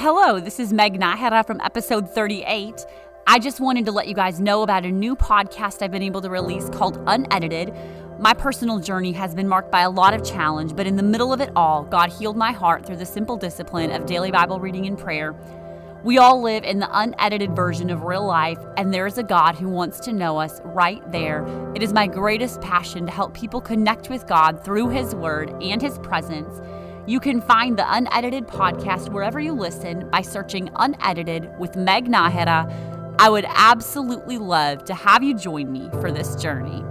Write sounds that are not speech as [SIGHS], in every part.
Hello, this is Meg Nahara from episode 38. I just wanted to let you guys know about a new podcast I've been able to release called Unedited. My personal journey has been marked by a lot of challenge, but in the middle of it all, God healed my heart through the simple discipline of daily Bible reading and prayer. We all live in the unedited version of real life, and there is a God who wants to know us right there. It is my greatest passion to help people connect with God through His Word and His presence. You can find the unedited podcast wherever you listen by searching Unedited with Meg Nahara. I would absolutely love to have you join me for this journey.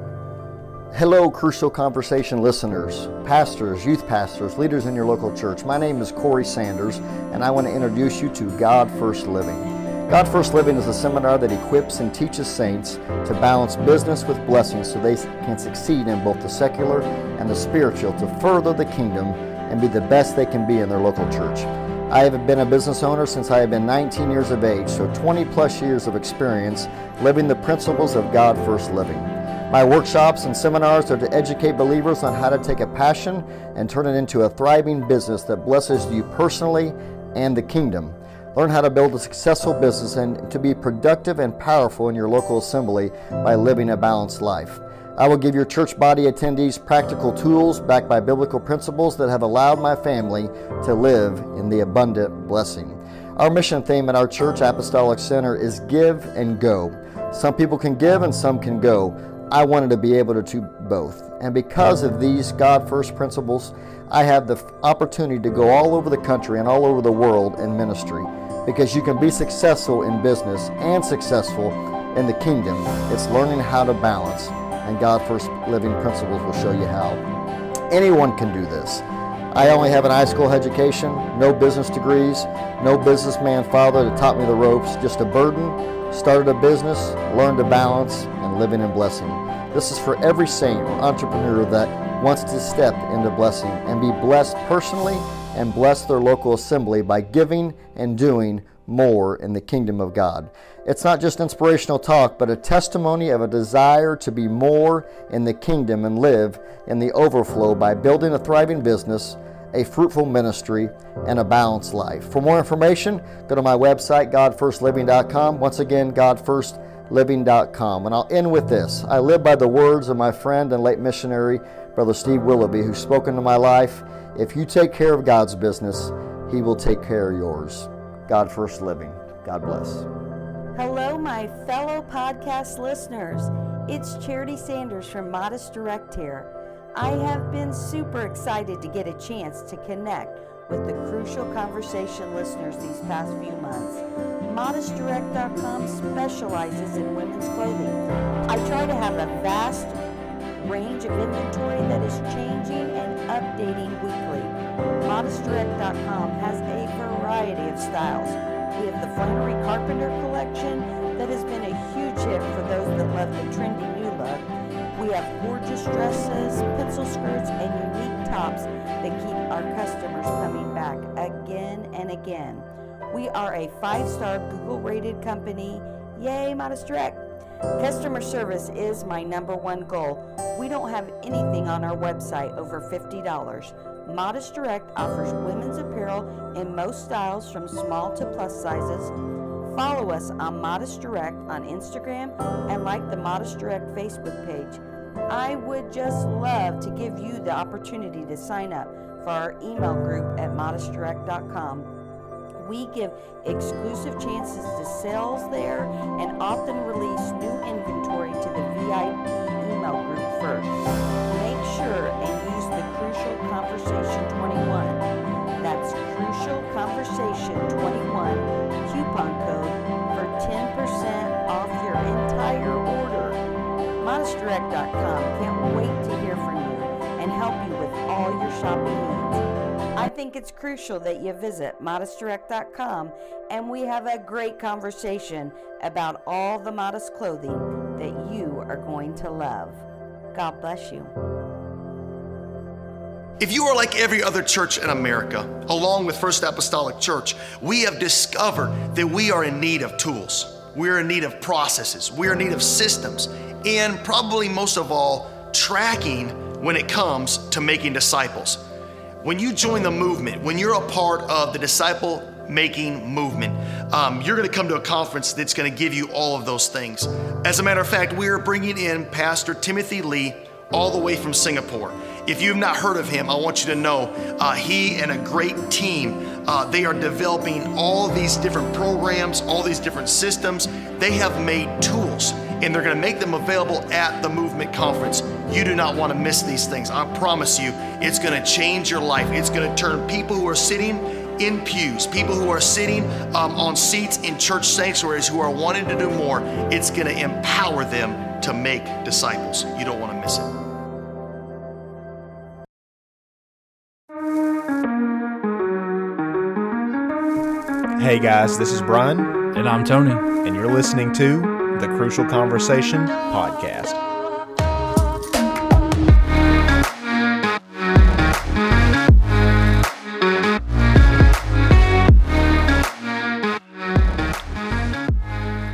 Hello, Crucial Conversation listeners, pastors, youth pastors, leaders in your local church. My name is Corey Sanders, and I want to introduce you to God First Living. God First Living is a seminar that equips and teaches saints to balance business with blessings so they can succeed in both the secular and the spiritual to further the kingdom and be the best they can be in their local church. I have been a business owner since I have been 19 years of age, so 20 plus years of experience living the principles of God first living. My workshops and seminars are to educate believers on how to take a passion and turn it into a thriving business that blesses you personally and the kingdom. Learn how to build a successful business and to be productive and powerful in your local assembly by living a balanced life. I will give your church body attendees practical tools backed by biblical principles that have allowed my family to live in the abundant blessing. Our mission theme at our church, Apostolic Center, is give and go. Some people can give and some can go. I wanted to be able to do both. And because of these God first principles, I have the opportunity to go all over the country and all over the world in ministry. Because you can be successful in business and successful in the kingdom, it's learning how to balance and God First Living Principles will show you how. Anyone can do this. I only have an high school education, no business degrees, no businessman father that taught me the ropes, just a burden, started a business, learned to balance, and living in blessing. This is for every saint or entrepreneur that wants to step into blessing and be blessed personally and bless their local assembly by giving and doing more in the kingdom of God. It's not just inspirational talk, but a testimony of a desire to be more in the kingdom and live in the overflow by building a thriving business, a fruitful ministry, and a balanced life. For more information, go to my website, godfirstliving.com. Once again, godfirstliving.com. And I'll end with this I live by the words of my friend and late missionary, Brother Steve Willoughby, who's spoken to my life. If you take care of God's business, He will take care of yours. God First Living. God bless. Hello, my fellow podcast listeners. It's Charity Sanders from Modest Direct here. I have been super excited to get a chance to connect with the crucial conversation listeners these past few months. ModestDirect.com specializes in women's clothing. I try to have a vast range of inventory that is changing and updating weekly. ModestDirect.com has a variety of styles. We have the Flannery Carpenter collection that has been a huge hit for those that love the trendy new look. We have gorgeous dresses, pencil skirts, and unique tops that keep our customers coming back again and again. We are a five star Google rated company. Yay, Modest Direct! Customer service is my number one goal. We don't have anything on our website over $50. Modest Direct offers women's apparel in most styles from small to plus sizes. Follow us on Modest Direct on Instagram and like the Modest Direct Facebook page. I would just love to give you the opportunity to sign up for our email group at modestdirect.com. We give exclusive chances to sales there and often release new inventory to the VIP email group first. Conversation 21. That's Crucial Conversation 21 coupon code for 10% off your entire order. ModestDirect.com can't wait to hear from you and help you with all your shopping needs. I think it's crucial that you visit modestdirect.com and we have a great conversation about all the modest clothing that you are going to love. God bless you. If you are like every other church in America, along with First Apostolic Church, we have discovered that we are in need of tools. We're in need of processes. We're in need of systems. And probably most of all, tracking when it comes to making disciples. When you join the movement, when you're a part of the disciple making movement, um, you're going to come to a conference that's going to give you all of those things. As a matter of fact, we are bringing in Pastor Timothy Lee all the way from Singapore. If you've not heard of him, I want you to know uh, he and a great team. Uh, they are developing all these different programs, all these different systems. They have made tools and they're going to make them available at the movement conference. You do not want to miss these things. I promise you, it's going to change your life. It's going to turn people who are sitting in pews, people who are sitting um, on seats in church sanctuaries who are wanting to do more, it's going to empower them to make disciples. You don't want to miss it. Hey guys, this is Brian. And I'm Tony. And you're listening to the Crucial Conversation podcast.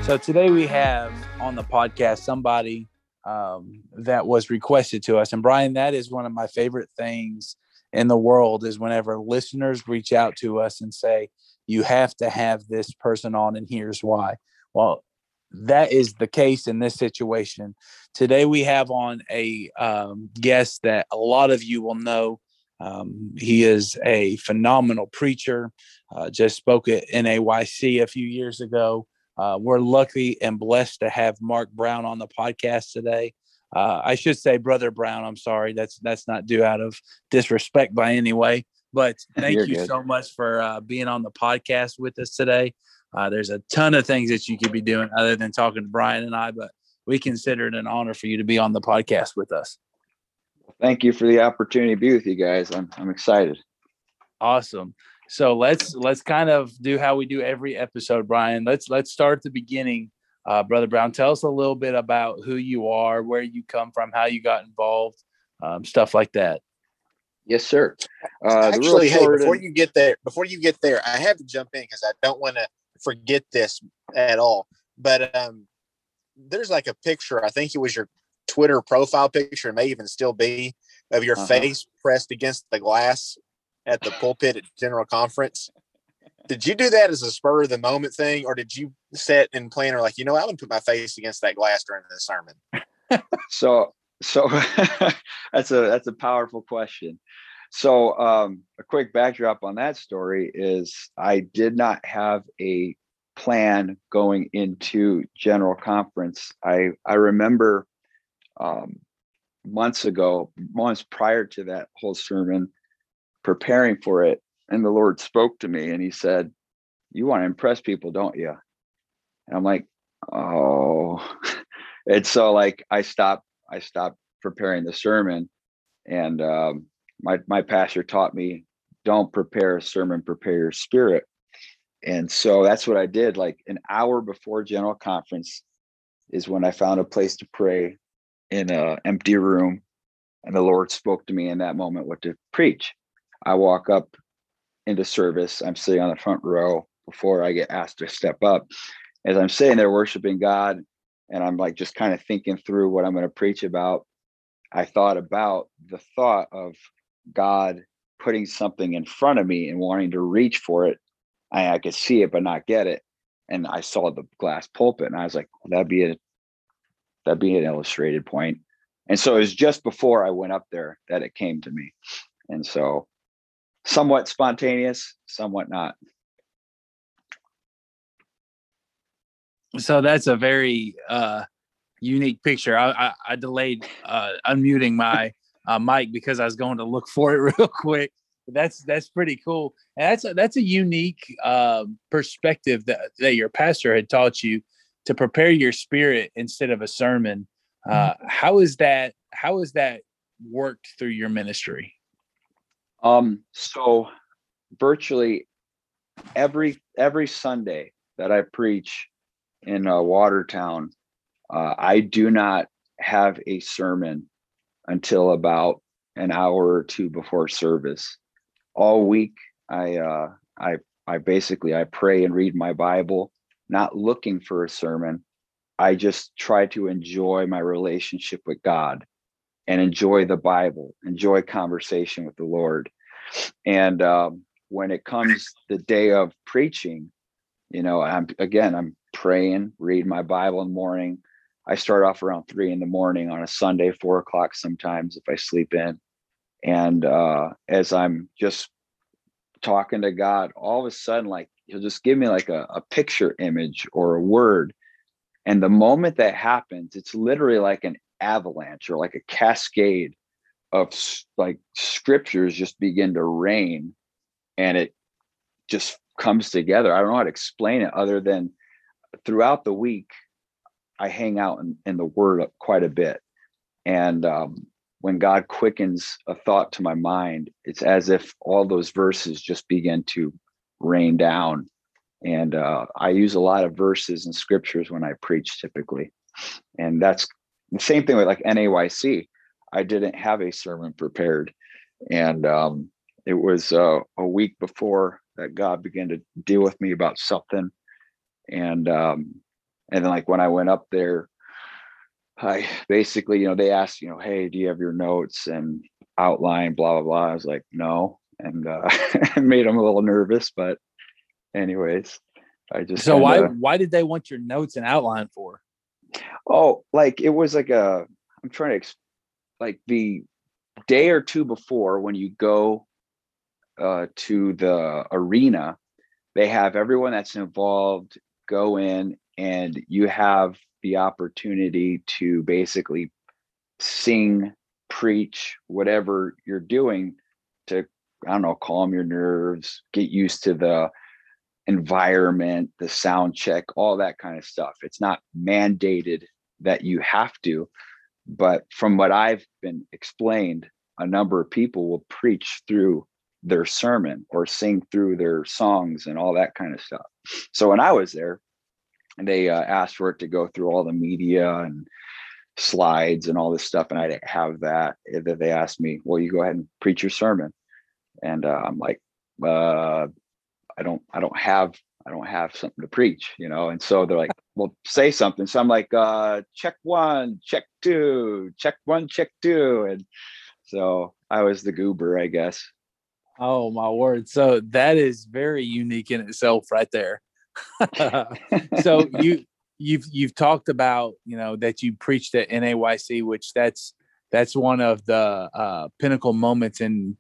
So today we have on the podcast somebody um, that was requested to us, and Brian, that is one of my favorite things in the world is whenever listeners reach out to us and say, "You have to have this person on, and here's why." Well, that is the case in this situation. Today we have on a um, guest that a lot of you will know. Um, he is a phenomenal preacher. Uh, just spoke at NAYC a few years ago. Uh, we're lucky and blessed to have Mark Brown on the podcast today. Uh, I should say, Brother Brown. I'm sorry, that's that's not due out of disrespect by any way. But [LAUGHS] thank You're you good. so much for uh, being on the podcast with us today. Uh, there's a ton of things that you could be doing other than talking to Brian and I, but we consider it an honor for you to be on the podcast with us. Thank you for the opportunity to be with you guys. I'm I'm excited. Awesome. So let's let's kind of do how we do every episode, Brian. Let's let's start at the beginning. Uh, Brother Brown, tell us a little bit about who you are, where you come from, how you got involved, um, stuff like that. Yes, sir. Uh, Actually, hey, before you get there, before you get there, I have to jump in because I don't want to forget this at all. But um, there's like a picture. I think it was your Twitter profile picture. It may even still be of your uh-huh. face pressed against the glass at the pulpit at General Conference. Did you do that as a spur of the moment thing, or did you set and plan, or like, you know, I would put my face against that glass during the sermon? so, so [LAUGHS] that's a that's a powerful question. So, um, a quick backdrop on that story is I did not have a plan going into general conference. I I remember um, months ago, months prior to that whole sermon, preparing for it, and the Lord spoke to me, and He said, "You want to impress people, don't you?" And I'm like, "Oh," [LAUGHS] and so like I stopped. I stopped preparing the sermon, and um, my my pastor taught me don't prepare a sermon prepare your spirit. And so that's what i did like an hour before general conference is when i found a place to pray in an empty room and the lord spoke to me in that moment what to preach. I walk up into service i'm sitting on the front row before i get asked to step up. As i'm sitting there worshiping god and i'm like just kind of thinking through what i'm going to preach about i thought about the thought of God putting something in front of me and wanting to reach for it. I, I could see it but not get it. And I saw the glass pulpit and I was like, well, that'd be a that'd be an illustrated point. And so it was just before I went up there that it came to me. And so somewhat spontaneous, somewhat not. So that's a very uh unique picture. I I, I delayed uh unmuting my [LAUGHS] uh, mic because I was going to look for it [LAUGHS] real quick. That's that's pretty cool. And that's a, that's a unique uh, perspective that that your pastor had taught you to prepare your spirit instead of a sermon. Uh, mm-hmm. how is that? How is that worked through your ministry? Um. So, virtually every every Sunday that I preach in uh, Watertown, uh, I do not have a sermon until about an hour or two before service. All week, I uh, I I basically I pray and read my Bible, not looking for a sermon. I just try to enjoy my relationship with God and enjoy the Bible, enjoy conversation with the Lord. And um, when it comes the day of preaching, you know, I'm again, I'm praying, read my Bible in the morning. I start off around three in the morning on a Sunday, four o'clock sometimes if I sleep in. And uh, as I'm just talking to God, all of a sudden, like he'll just give me like a, a picture image or a word. And the moment that happens, it's literally like an avalanche or like a cascade of like scriptures just begin to rain and it just comes together. I don't know how to explain it other than throughout the week, I hang out in, in the word quite a bit. And um, when God quickens a thought to my mind, it's as if all those verses just begin to rain down. And uh, I use a lot of verses and scriptures when I preach typically. And that's the same thing with like NAYC. I didn't have a sermon prepared. And um, it was uh, a week before that God began to deal with me about something. And um, and then like when I went up there, I basically, you know, they asked, you know, hey, do you have your notes and outline, blah blah blah. I was like, no, and uh, [LAUGHS] made them a little nervous. But anyways, I just so kinda, why why did they want your notes and outline for? Oh, like it was like a I'm trying to like the day or two before when you go uh, to the arena, they have everyone that's involved go in and you have the opportunity to basically sing, preach, whatever you're doing to, I don't know, calm your nerves, get used to the environment, the sound check, all that kind of stuff. It's not mandated that you have to, but from what I've been explained, a number of people will preach through their sermon or sing through their songs and all that kind of stuff. So when I was there, they uh, asked for it to go through all the media and slides and all this stuff, and I didn't have that. Eh, that they asked me, "Well, you go ahead and preach your sermon," and uh, I'm like, uh, "I don't, I don't have, I don't have something to preach," you know. And so they're like, "Well, say something." So I'm like, uh, "Check one, check two, check one, check two, and so I was the goober, I guess. Oh my word! So that is very unique in itself, right there. [LAUGHS] [LAUGHS] so you you've you've talked about you know that you preached at NAYC, which that's that's one of the uh, pinnacle moments in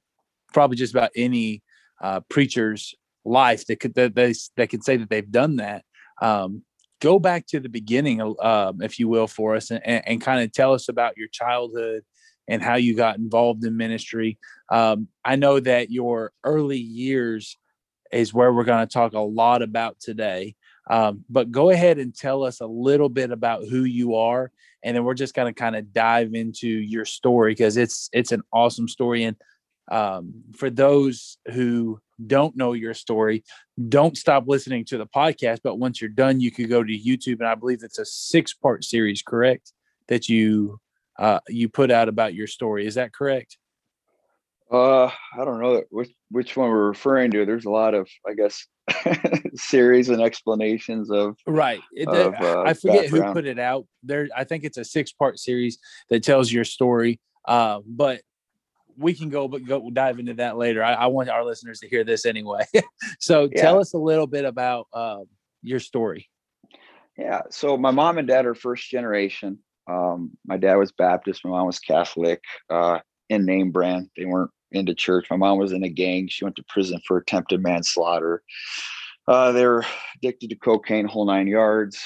probably just about any uh, preacher's life that could that they that can say that they've done that. Um, go back to the beginning, uh, if you will, for us, and, and kind of tell us about your childhood and how you got involved in ministry. Um, I know that your early years is where we're going to talk a lot about today. Um, but go ahead and tell us a little bit about who you are, and then we're just going to kind of dive into your story because it's it's an awesome story. And um, for those who don't know your story, don't stop listening to the podcast. But once you're done, you could go to YouTube, and I believe it's a six part series, correct? That you uh, you put out about your story. Is that correct? Uh, I don't know which which one we're referring to. There's a lot of, I guess, [LAUGHS] series and explanations of right. It, of, uh, I forget background. who put it out. There, I think it's a six part series that tells your story. Uh, but we can go, but go dive into that later. I, I want our listeners to hear this anyway. [LAUGHS] so yeah. tell us a little bit about uh, your story. Yeah. So my mom and dad are first generation. Um, my dad was Baptist, my mom was Catholic, uh, in name brand. They weren't into church. My mom was in a gang. She went to prison for attempted manslaughter. Uh, they were addicted to cocaine, whole nine yards.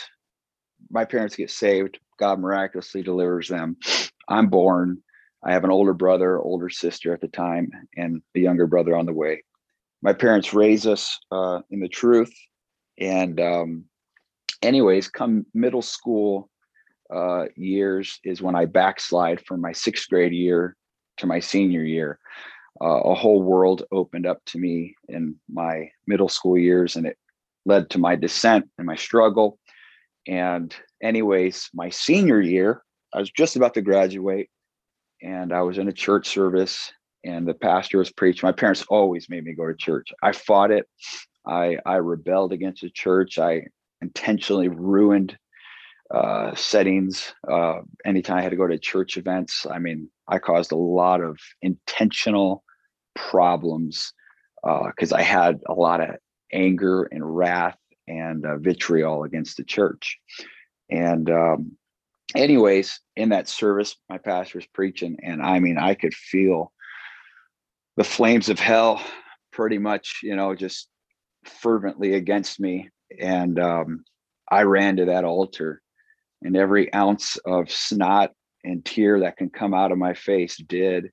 My parents get saved. God miraculously delivers them. I'm born. I have an older brother, older sister at the time, and a younger brother on the way. My parents raise us uh, in the truth. And, um, anyways, come middle school, uh, years is when I backslide from my sixth grade year to my senior year. Uh, a whole world opened up to me in my middle school years, and it led to my descent and my struggle. And, anyways, my senior year, I was just about to graduate, and I was in a church service, and the pastor was preaching. My parents always made me go to church. I fought it. I I rebelled against the church. I intentionally ruined uh, settings. Uh, anytime I had to go to church events, I mean, I caused a lot of intentional problems because uh, I had a lot of anger and wrath and uh, vitriol against the church. And um, anyways, in that service, my pastor was preaching, and I mean, I could feel the flames of hell pretty much, you know, just fervently against me. And um, I ran to that altar, and every ounce of snot and tear that can come out of my face did.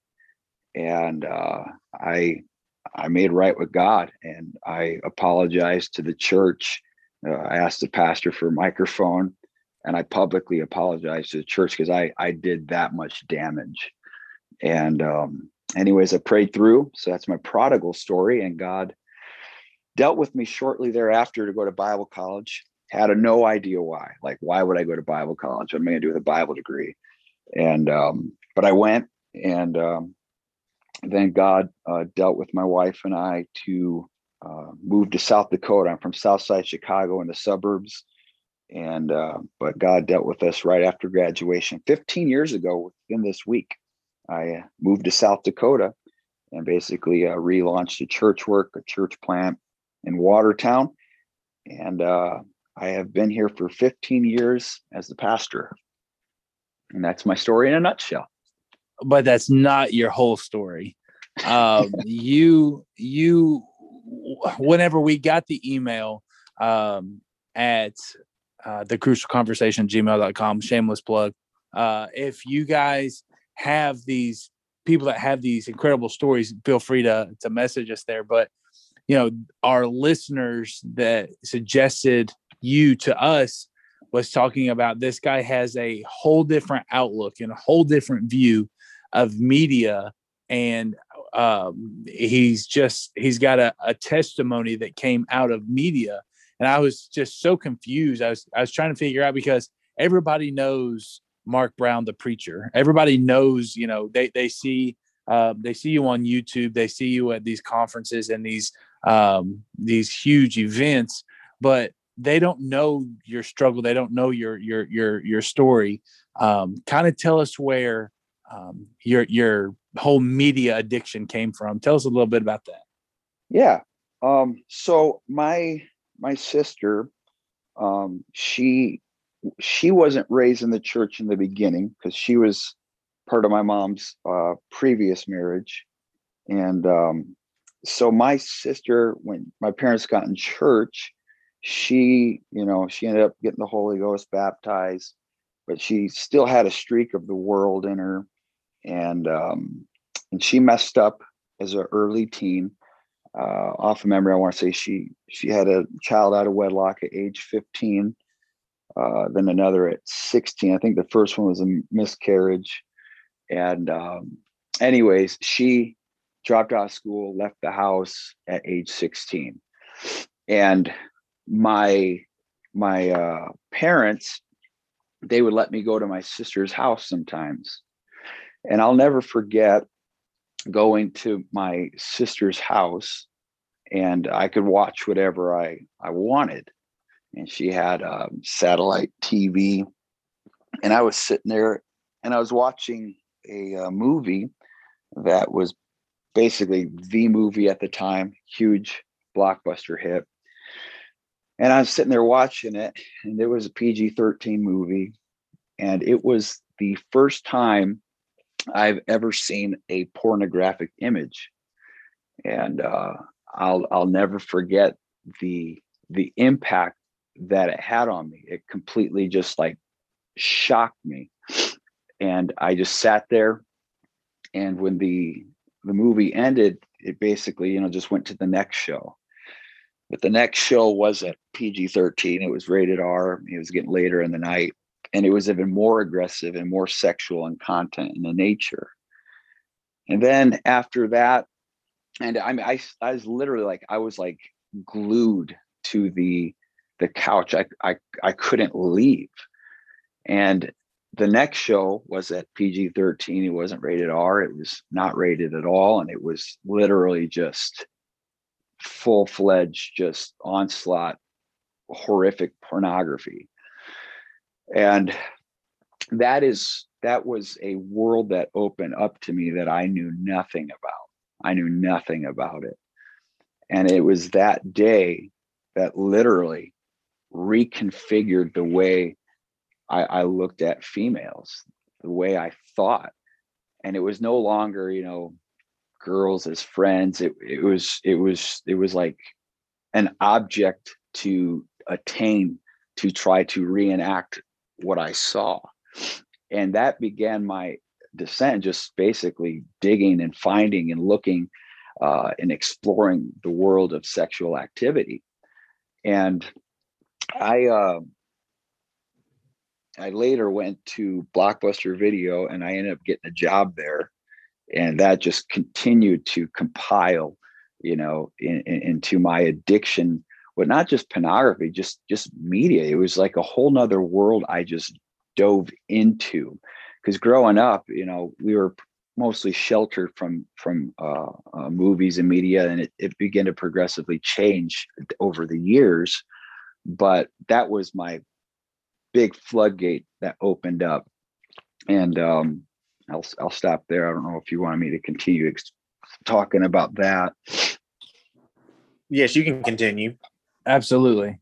And uh, I I made right with God, and I apologized to the church. Uh, I asked the pastor for a microphone, and I publicly apologized to the church because I I did that much damage. And um, anyways, I prayed through. So that's my prodigal story, and God dealt with me shortly thereafter to go to Bible college. Had a no idea why. Like, why would I go to Bible college? What am I going to do with a Bible degree? And um, but I went, and um, then God uh, dealt with my wife and I to uh, move to South Dakota. I'm from Southside Chicago in the suburbs, and uh, but God dealt with us right after graduation. 15 years ago, within this week, I uh, moved to South Dakota and basically uh, relaunched a church work, a church plant in Watertown, and uh, I have been here for 15 years as the pastor, and that's my story in a nutshell. But that's not your whole story. Um, [LAUGHS] you you whenever we got the email um, at uh, the crucial conversation gmail.com shameless plug uh, if you guys have these people that have these incredible stories feel free to to message us there. But you know our listeners that suggested you to us was talking about this guy has a whole different outlook and a whole different view of media. And um, he's just he's got a, a testimony that came out of media. And i was just so confused. I was i was trying to figure out because everybody knows mark brown the preacher. Everybody knows you know they they see uh, they see you on youtube. They see you at these conferences and these um, these huge events. But they don't know your struggle they don't know your your your your story um, kind of tell us where um, your your whole media addiction came from. Tell us a little bit about that. Yeah. Um, so my my sister, um, she she wasn't raised in the church in the beginning because she was part of my mom's uh, previous marriage, and um, so my sister, when my parents got in church, she you know she ended up getting the Holy Ghost baptized, but she still had a streak of the world in her and um, and she messed up as an early teen. Uh, off of memory, I want to say she she had a child out of wedlock at age 15, uh, then another at 16. I think the first one was a miscarriage, and um, anyways, she dropped out of school, left the house at age 16, and my my uh, parents they would let me go to my sister's house sometimes and I'll never forget going to my sister's house and I could watch whatever I, I wanted. And she had a satellite TV. And I was sitting there and I was watching a, a movie that was basically the movie at the time, huge blockbuster hit. And I was sitting there watching it, and it was a PG 13 movie. And it was the first time I've ever seen a pornographic image, and uh, I'll I'll never forget the the impact that it had on me. It completely just like shocked me, and I just sat there. And when the the movie ended, it basically you know just went to the next show. But the next show wasn't PG thirteen. It was rated R. It was getting later in the night, and it was even more aggressive and more sexual in content and the nature. And then after that, and I mean, I, I was literally like, I was like glued to the the couch. I I I couldn't leave. And the next show was at PG 13. It wasn't rated R. It was not rated at all. And it was literally just full fledged, just onslaught, horrific pornography and that is that was a world that opened up to me that i knew nothing about I knew nothing about it. And it was that day that literally reconfigured the way I, I looked at females, the way I thought. And it was no longer, you know, girls as friends. It it was it was it was like an object to attain to try to reenact what I saw. And that began my descent, just basically digging and finding and looking uh, and exploring the world of sexual activity. And I uh, I later went to Blockbuster Video and I ended up getting a job there. And that just continued to compile, you know, in, in, into my addiction, but not just pornography, just just media. It was like a whole nother world I just dove into. Because growing up, you know, we were mostly sheltered from from uh, uh, movies and media, and it, it began to progressively change over the years. But that was my big floodgate that opened up, and um, I'll I'll stop there. I don't know if you wanted me to continue ex- talking about that. Yes, you can continue. Absolutely.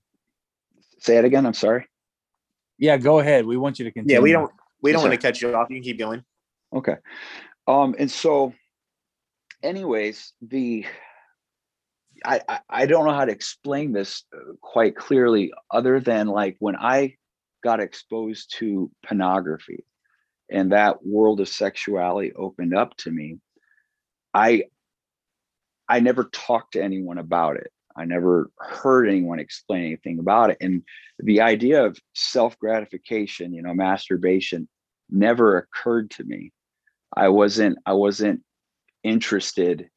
Say it again. I'm sorry. Yeah, go ahead. We want you to continue. Yeah, we don't we don't want to cut you off. You can keep going. Okay. Um, and so, anyways, the I, I, I don't know how to explain this uh, quite clearly, other than like when I got exposed to pornography, and that world of sexuality opened up to me. I I never talked to anyone about it. I never heard anyone explain anything about it. And the idea of self gratification, you know, masturbation, never occurred to me I wasn't I wasn't interested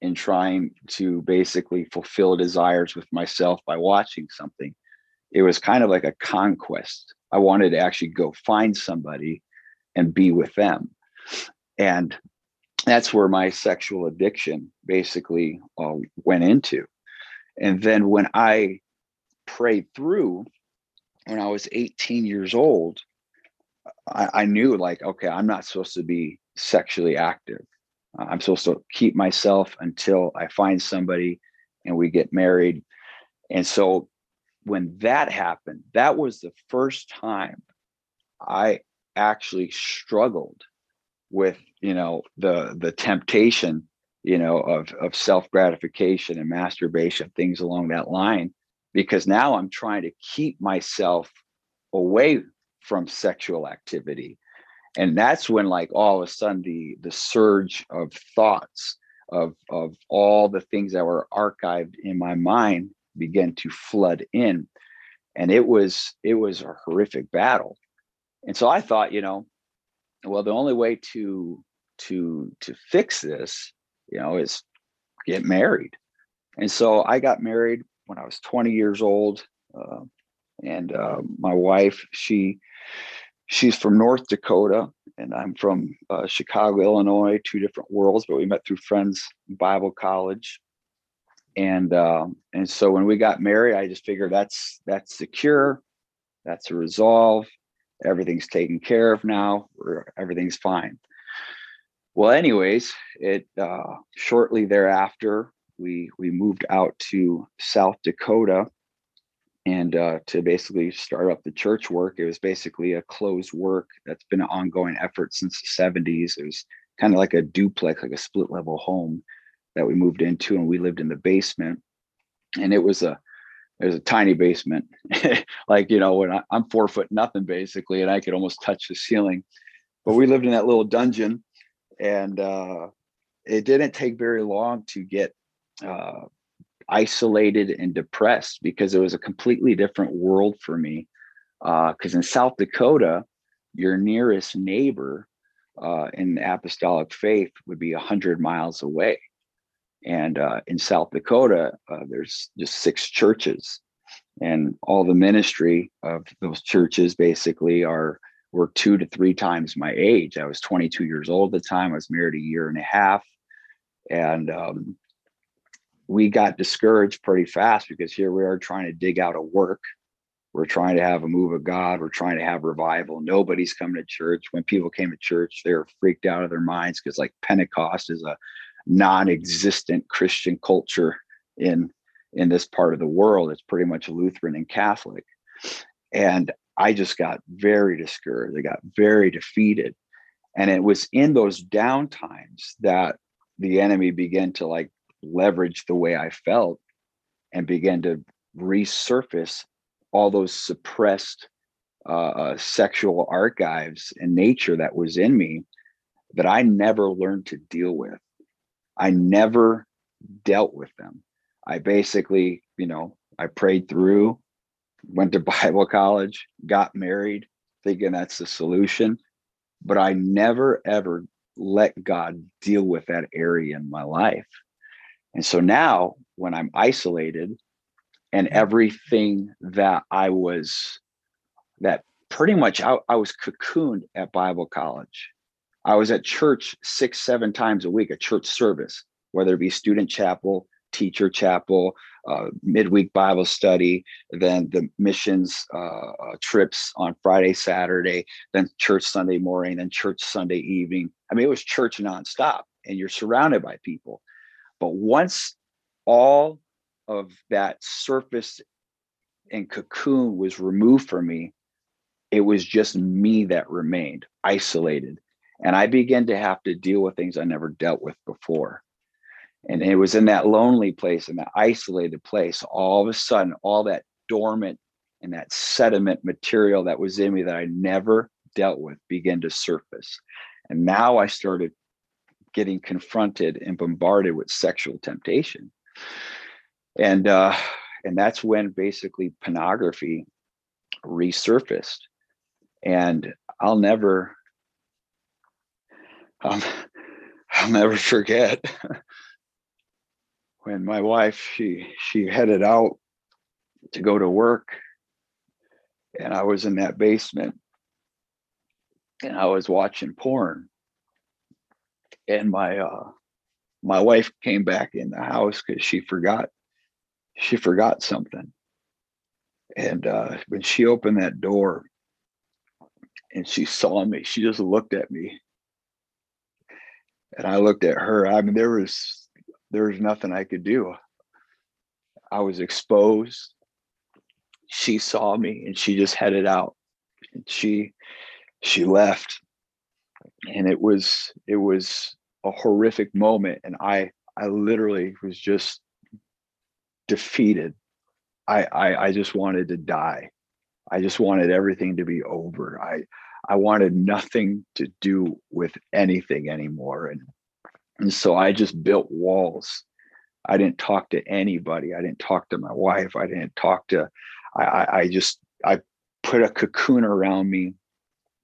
in trying to basically fulfill desires with myself by watching something. It was kind of like a conquest. I wanted to actually go find somebody and be with them. And that's where my sexual addiction basically uh, went into. And then when I prayed through, when I was 18 years old, I, I knew like, okay, I'm not supposed to be sexually active. Uh, I'm supposed to keep myself until I find somebody and we get married. And so when that happened, that was the first time I actually struggled with, you know, the the temptation, you know, of of self-gratification and masturbation, things along that line, because now I'm trying to keep myself away from sexual activity. And that's when like all of a sudden the the surge of thoughts of of all the things that were archived in my mind began to flood in. And it was it was a horrific battle and so i thought you know well the only way to to to fix this you know is get married and so i got married when i was 20 years old uh, and uh, my wife she she's from North Dakota and I'm from uh, Chicago, Illinois, two different worlds, but we met through friends Bible college. And um, and so when we got married, I just figured that's that's secure, that's a resolve, everything's taken care of now, everything's fine. Well, anyways, it uh, shortly thereafter we we moved out to South Dakota and uh, to basically start up the church work. It was basically a closed work that's been an ongoing effort since the 70s. It was kind of like a duplex, like a split level home that we moved into, and we lived in the basement. And it was a it was a tiny basement, [LAUGHS] like you know when I, I'm four foot nothing basically, and I could almost touch the ceiling. But we lived in that little dungeon, and uh, it didn't take very long to get uh, isolated and depressed because it was a completely different world for me. Because uh, in South Dakota, your nearest neighbor uh, in apostolic faith would be 100 miles away. And uh, in South Dakota, uh, there's just six churches. And all the ministry of those churches basically are were two to three times my age. I was 22 years old at the time. I was married a year and a half. And um, we got discouraged pretty fast because here we are trying to dig out a work. We're trying to have a move of God. We're trying to have revival. Nobody's coming to church. When people came to church, they were freaked out of their minds because, like, Pentecost is a, non-existent Christian culture in in this part of the world. It's pretty much Lutheran and Catholic. And I just got very discouraged. I got very defeated. And it was in those down times that the enemy began to like leverage the way I felt and began to resurface all those suppressed uh, uh, sexual archives and nature that was in me that I never learned to deal with. I never dealt with them. I basically, you know, I prayed through, went to [LAUGHS] Bible college, got married, thinking that's the solution. But I never ever let God deal with that area in my life. And so now when I'm isolated and everything that I was, that pretty much I, I was cocooned at Bible college. I was at church six, seven times a week, a church service, whether it be student chapel, teacher chapel, uh, midweek Bible study, then the missions uh, uh, trips on Friday, Saturday, then church Sunday morning, then church Sunday evening. I mean, it was church nonstop, and you're surrounded by people. But once all of that surface and cocoon was removed from me, it was just me that remained isolated. And I began to have to deal with things I never dealt with before. And it was in that lonely place, in that isolated place, all of a sudden, all that dormant and that sediment material that was in me that I never dealt with began to surface. And now I started getting confronted and bombarded with sexual temptation. And uh, and that's when basically pornography resurfaced. And I'll never I'll, [LAUGHS] I'll never forget when my wife she she headed out to go to work and I was in that basement and I was watching porn. And my uh my wife came back in the house because she forgot she forgot something. And uh when she opened that door and she saw me she just looked at me and I looked at her I mean there was there was nothing I could do. I was exposed. She saw me and she just headed out. And she she left. And it was it was a horrific moment. And I I literally was just defeated. I I, I just wanted to die. I just wanted everything to be over. I I wanted nothing to do with anything anymore. And and so I just built walls. I didn't talk to anybody. I didn't talk to my wife. I didn't talk to, I, I just, I put a cocoon around me,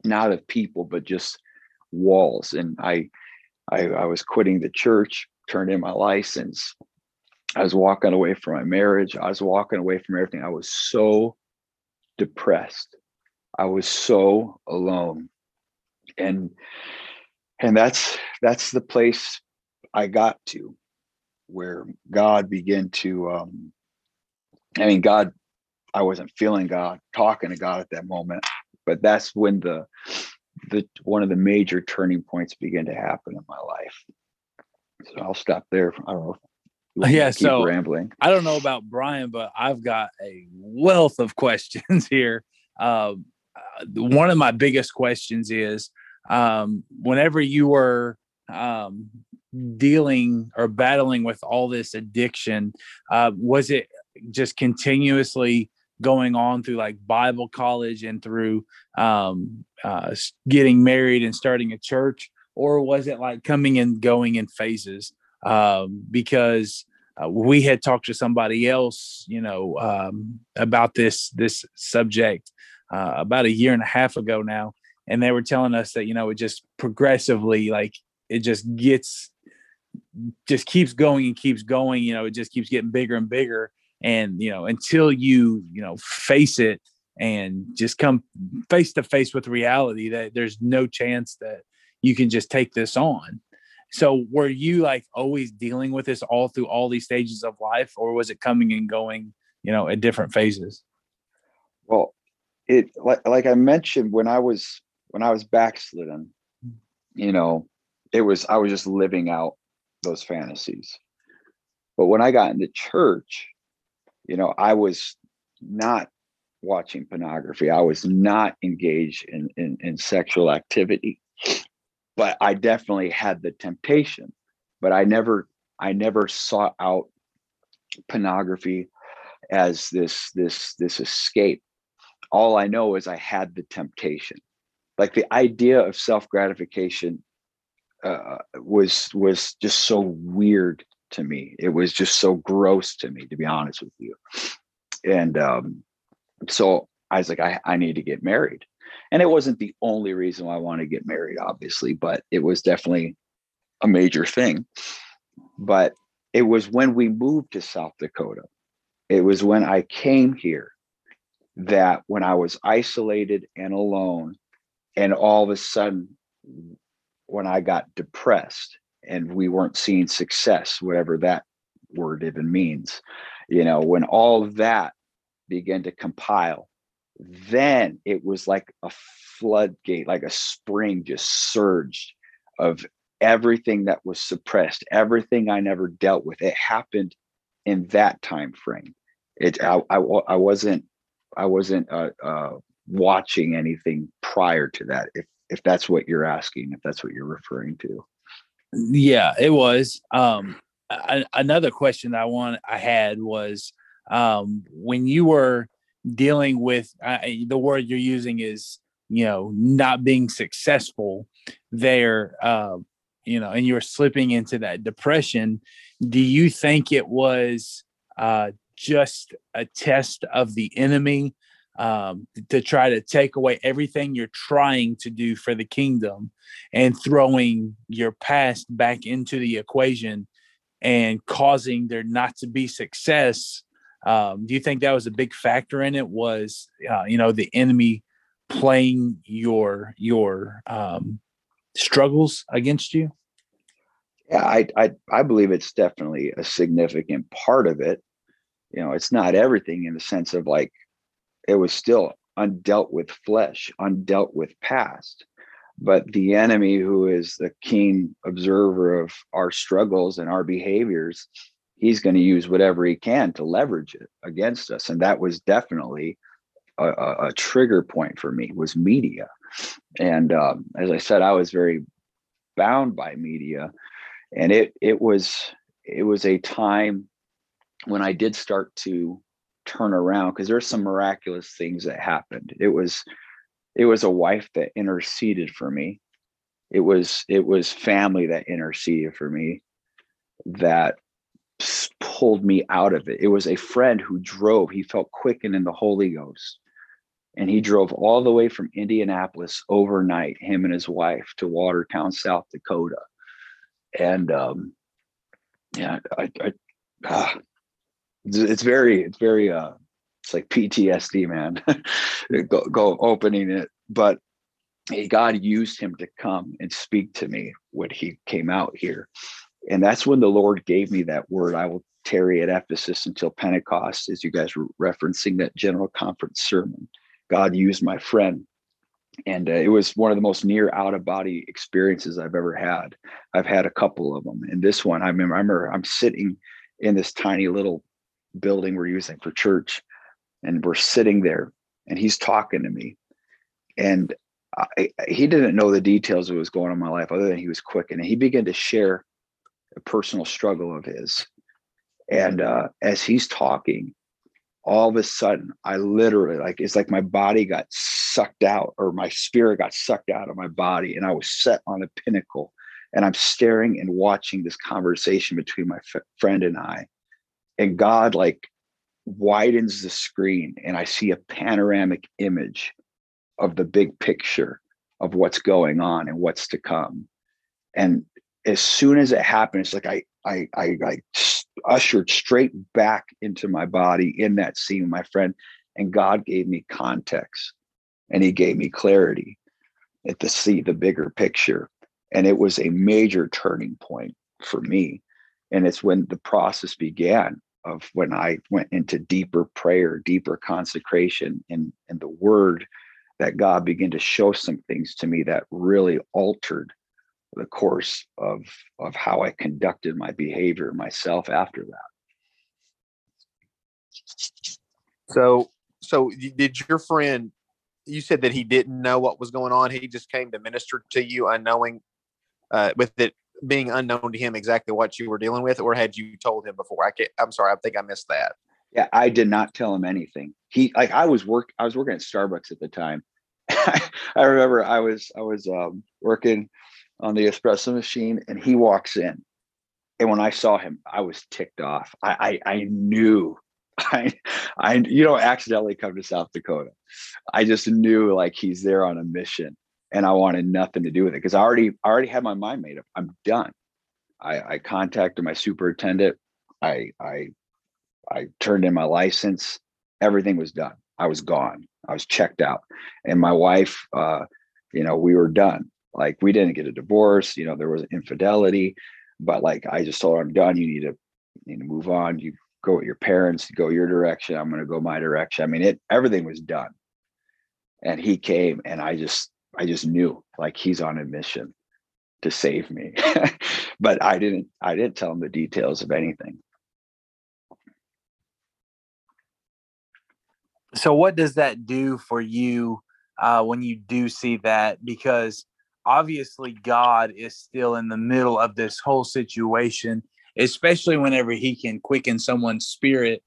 not of people, but just walls. And I, I, I was quitting the church, turned in my license. I was walking away from my marriage. I was walking away from everything. I was so depressed. I was so alone. And and that's that's the place I got to where God began to um I mean God I wasn't feeling God talking to God at that moment but that's when the the one of the major turning points began to happen in my life. So I'll stop there. I don't know. Yeah so rambling? I don't know about Brian but I've got a wealth of [LAUGHS] questions here. Um one of my biggest questions is um whenever you were um dealing or battling with all this addiction uh, was it just continuously going on through like bible college and through um, uh, getting married and starting a church? Or was it like coming and going in phases? Um, because uh, we had talked to somebody else you know um, about this this subject uh, about a year and a half ago now and they were telling us that you know it just progressively like it just gets just keeps going and keeps going you know it just keeps getting bigger and bigger. And you know until you you know face it and just come face to face with reality that there's no chance that you can just take this on. So were you like always dealing with this all through all these stages of life or was it coming and going you know at different phases? Well it like, like i mentioned when i was when i was backslidden you know it was i was just living out those fantasies. But when I got into church, you know, I was not watching pornography. I was not engaged in, in, in sexual activity, but I definitely had the temptation. But I never, I never sought out pornography as this this this escape. All I know is I had the temptation. Like the idea of self gratification uh, was was just so weird to me. It was just so gross to me, to be honest with you. And um, so I was like, I, I need to get married. And it wasn't the only reason why I wanted to get married, obviously, but it was definitely a major thing. But it was when we moved to South Dakota, it was when I came here that when I was isolated and alone, and all of a sudden, when I got depressed and we weren't seeing success, whatever that word even means, you know, when all that began to compile, then it was like a floodgate, like a spring just surged of everything that was suppressed, everything I never dealt with. It happened in that time frame. It I I, I wasn't I wasn't uh, uh, watching anything prior to that. If if that's what you're asking, if that's what you're referring to. Yeah, it was. Um, I, another question I want I had was um, when you were dealing with uh, the word you're using is you know not being successful there uh, you know and you're slipping into that depression do you think it was uh, just a test of the enemy um, to try to take away everything you're trying to do for the kingdom and throwing your past back into the equation and causing there not to be success. Um, do you think that was a big factor in it? Was uh, you know the enemy playing your your um, struggles against you? Yeah I, I i believe it's definitely a significant part of it you know it's not everything in the sense of like it was still undealt with flesh, undealt with past. But the enemy, who is the keen observer of our struggles and our behaviors, he's going to use whatever he can to leverage it against us. And that was definitely a, a, a trigger point for me was media. And um, as I said, I was very bound by media, and it it was it was a time when I did start to turn around because there's some miraculous things that happened. It was it was a wife that interceded for me. It was it was family that interceded for me that pulled me out of it. It was a friend who drove. He felt quickened in the Holy Ghost. And he drove all the way from Indianapolis overnight, him and his wife, to Watertown, South Dakota. And um, yeah, I, I, ah, it's very it's very uh it's like ptsd man. [LAUGHS] Go, go opening it. But god used him to come and speak to me when he came out here. And that's when the lord gave me that word i will tarry at ephesus until pentecost as you guys were referencing that general conference sermon. God used my friend. And uh, it was one of the most near out of body experiences i've ever had. I've had a couple of them and this one i remember, I remember i'm sitting in this tiny little building we're using for church. And we're sitting there and he's talking to me. And I, he didn't know the details of what was going on in my life other than he was quick. And he began to share a personal struggle of his. And uh, as he's talking, all of a sudden, I literally like it's like my body got sucked out or my spirit got sucked out of my body. And I was set on a pinnacle and I'm staring and watching this conversation between my f- friend and I and God like widens the screen and I see a panoramic image of the big picture of what's going on and what's to come. And as soon as it happened, it's like I I I, I ushered straight back into my body in that scene with my friend, and God gave me context and He gave me clarity to see the bigger picture. And it was a major turning point for me. And it's when the process began of when I went into deeper prayer, deeper consecration, and and the Word that God began to show some things to me that really altered the course of of how I conducted my behavior myself after that. So, so did your friend? You said that he didn't know what was going on. He just came to minister to you, unknowing, uh, with it being unknown to him exactly what you were dealing with, or had you told him before? I can't, I'm sorry, I think I missed that. Yeah, I did not tell him anything. He like I was work I was working at Starbucks at the time. [LAUGHS] I remember I was I was um, working on the espresso machine and he walks in. And when I saw him, I was ticked off. I I, I knew [LAUGHS] I I you don't accidentally come to South Dakota. I just knew like he's there on a mission and I wanted nothing to do with it because I already I already had my mind made up. I'm done. I, I contacted my superintendent. I I I turned in my license. Everything was done. I was gone. I was checked out. And my wife, uh, you know, we were done. Like we didn't get a divorce. You know, there was infidelity, but like I just told her, I'm done. You need to you need to move on. You go with your parents, go your direction. I'm going to go my direction. I mean, it everything was done. And he came, and I just I just knew like he's on a mission to save me. [LAUGHS] but I didn't I didn't tell him the details of anything. So what does that do for you uh, when you do see that? Because obviously God is still in the middle of this whole situation, especially whenever He can quicken someone's spirit.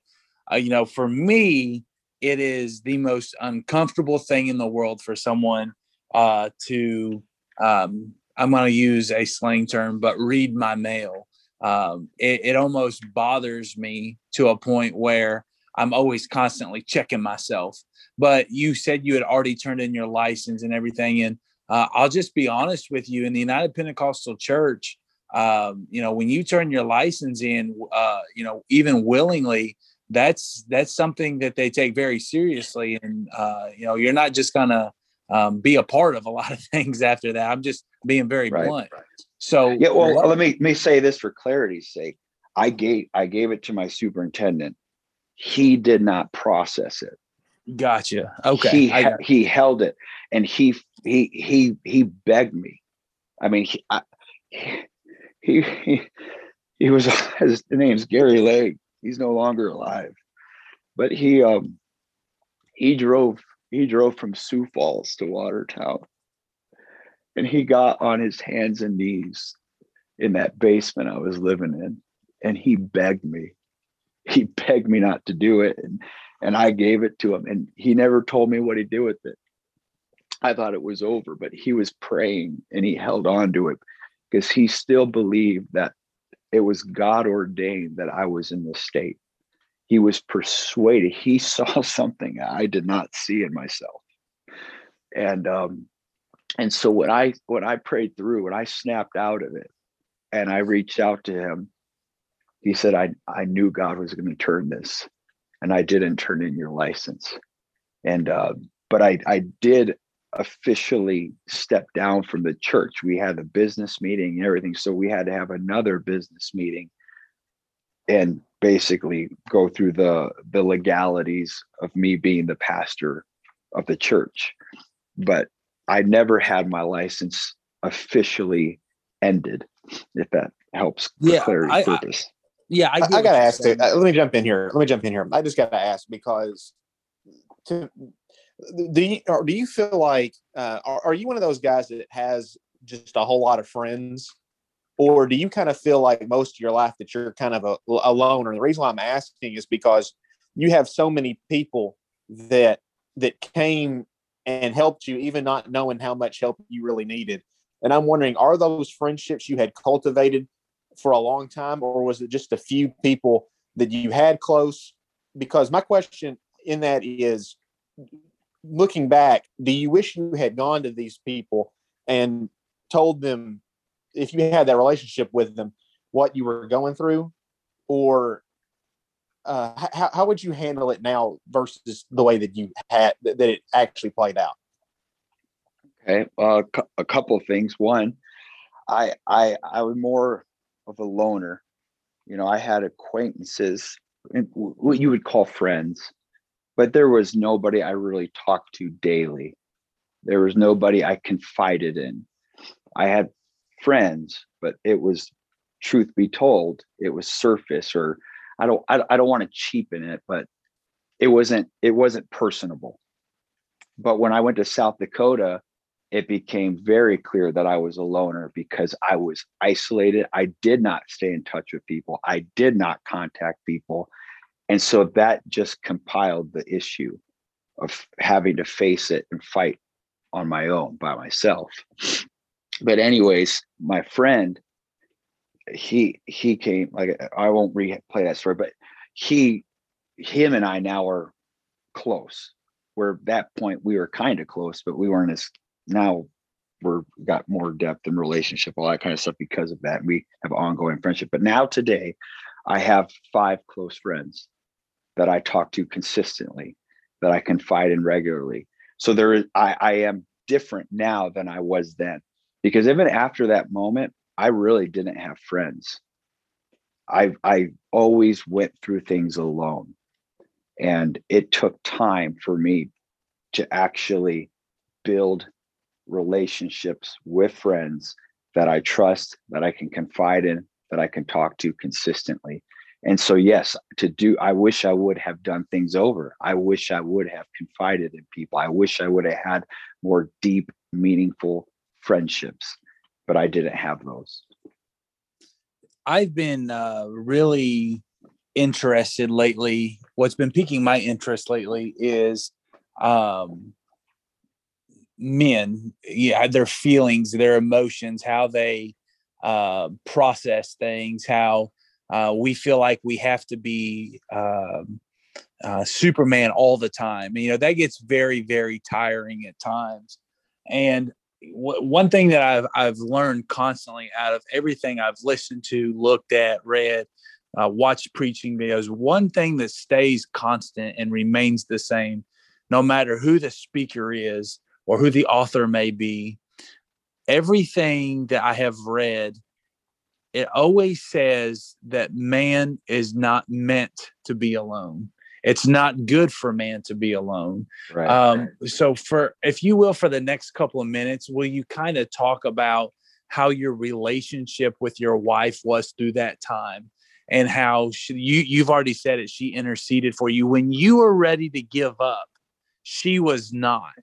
Uh, you know, for me, it is the most uncomfortable thing in the world for someone uh, to um, I'm going to use a slang term, but read my mail. Um, it, it, almost bothers me to a point where I'm always constantly checking myself. But you said you had already turned in your license and everything. And uh, I'll just be honest with you in the United Pentecostal Church, um, you know, when you turn your license in, uh, you know, even willingly, that's that's something that they take very seriously. And, uh, you know, you're not just going to um, be a part of a lot of [LAUGHS] things after that. I'm just being very right, blunt. Right. So yeah, well, let me let me say this for clarity's sake. I gave I gave it to my superintendent. He did not process it. Gotcha. Okay. He he held it, and he he he he begged me. I mean, he I, he, he he was [LAUGHS] his name's Gary Legg. He's no longer alive, but he um he drove he drove from Sioux Falls to Watertown and he got on his hands and knees in that basement I was living in and he begged me. He [LAUGHS] begged me not to do it and and I gave it to him and he never told me what he'd do with it. I thought it was over, but he was praying and he held on to it because he still believed that it was God ordained that I was in this state he was persuaded he [LAUGHS] saw something i did not see in myself. And um and so when i when i prayed through and i snapped out of it and i reached out to him he said i i knew god was going to turn this and i didn't turn in your license. And uh but i i did officially step down from the church. We had a business meeting and everything so we had to have another business meeting and basically go through the the legalities of me being the pastor of the church. But i never had my license officially ended if that helps yeah, clarity I, purpose. I, yeah i, I, I gotta ask it. Uh, let me jump in here. Let me jump in here. I just gotta ask because to, do you or do you feel like uh, are, are you one of those guys that has just a whole lot of friends or do you kind of feel like most of your life that you're kind of a, a loner? The reason why I'm asking is because you have so many people that that came and helped you, even not knowing how much help you really needed. And I'm wondering, are those friendships you had cultivated for a long time, or was it just a few people that you had close? Because my question in that is looking back, do you wish you had gone to these people and told them if you had that relationship with them, what you were going through, or uh, how, how would you handle it now versus the way that you had that it actually played out? Okay, uh, a couple of things. One, I I I was more of a loner. You know, I had acquaintances, what you would call friends, but there was nobody I really talked to daily. There was nobody I confided in. I had friends, but it was truth be told, it was surface or I don't I, I don't want to cheapen it, but it wasn't it wasn't personable. But when I went to South Dakota, it became very clear that I was a loner because I was isolated. I did not stay in touch with people. I did not contact people. And so that just compiled the issue of having to face it and fight on my own by myself. But anyways, my friend, he he came like I won't replay that story, but he him and I now are close. Where that point we were kind of close, but we weren't as now we're got more depth in relationship, all that kind of stuff because of that. We have ongoing friendship. But now today, I have five close friends that I talk to consistently, that I confide in regularly. So there is I, I am different now than I was then. Because even after that moment, I really didn't have friends. I I always went through things alone. And it took time for me to actually build relationships with friends that I trust, that I can confide in, that I can talk to consistently. And so, yes, to do, I wish I would have done things over. I wish I would have confided in people. I wish I would have had more deep, meaningful friendships, but I didn't have those. I've been uh, really interested lately. What's been piquing my interest lately is um, men yeah their feelings their emotions how they uh, process things how uh, we feel like we have to be um, uh, superman all the time you know that gets very very tiring at times and w- one thing that I've, I've learned constantly out of everything i've listened to looked at read uh, watched preaching videos one thing that stays constant and remains the same no matter who the speaker is or who the author may be, everything that I have read, it always says that man is not meant to be alone. It's not good for man to be alone. Right. Um, so, for if you will, for the next couple of minutes, will you kind of talk about how your relationship with your wife was through that time? and how she, you you've already said it she interceded for you when you were ready to give up she was not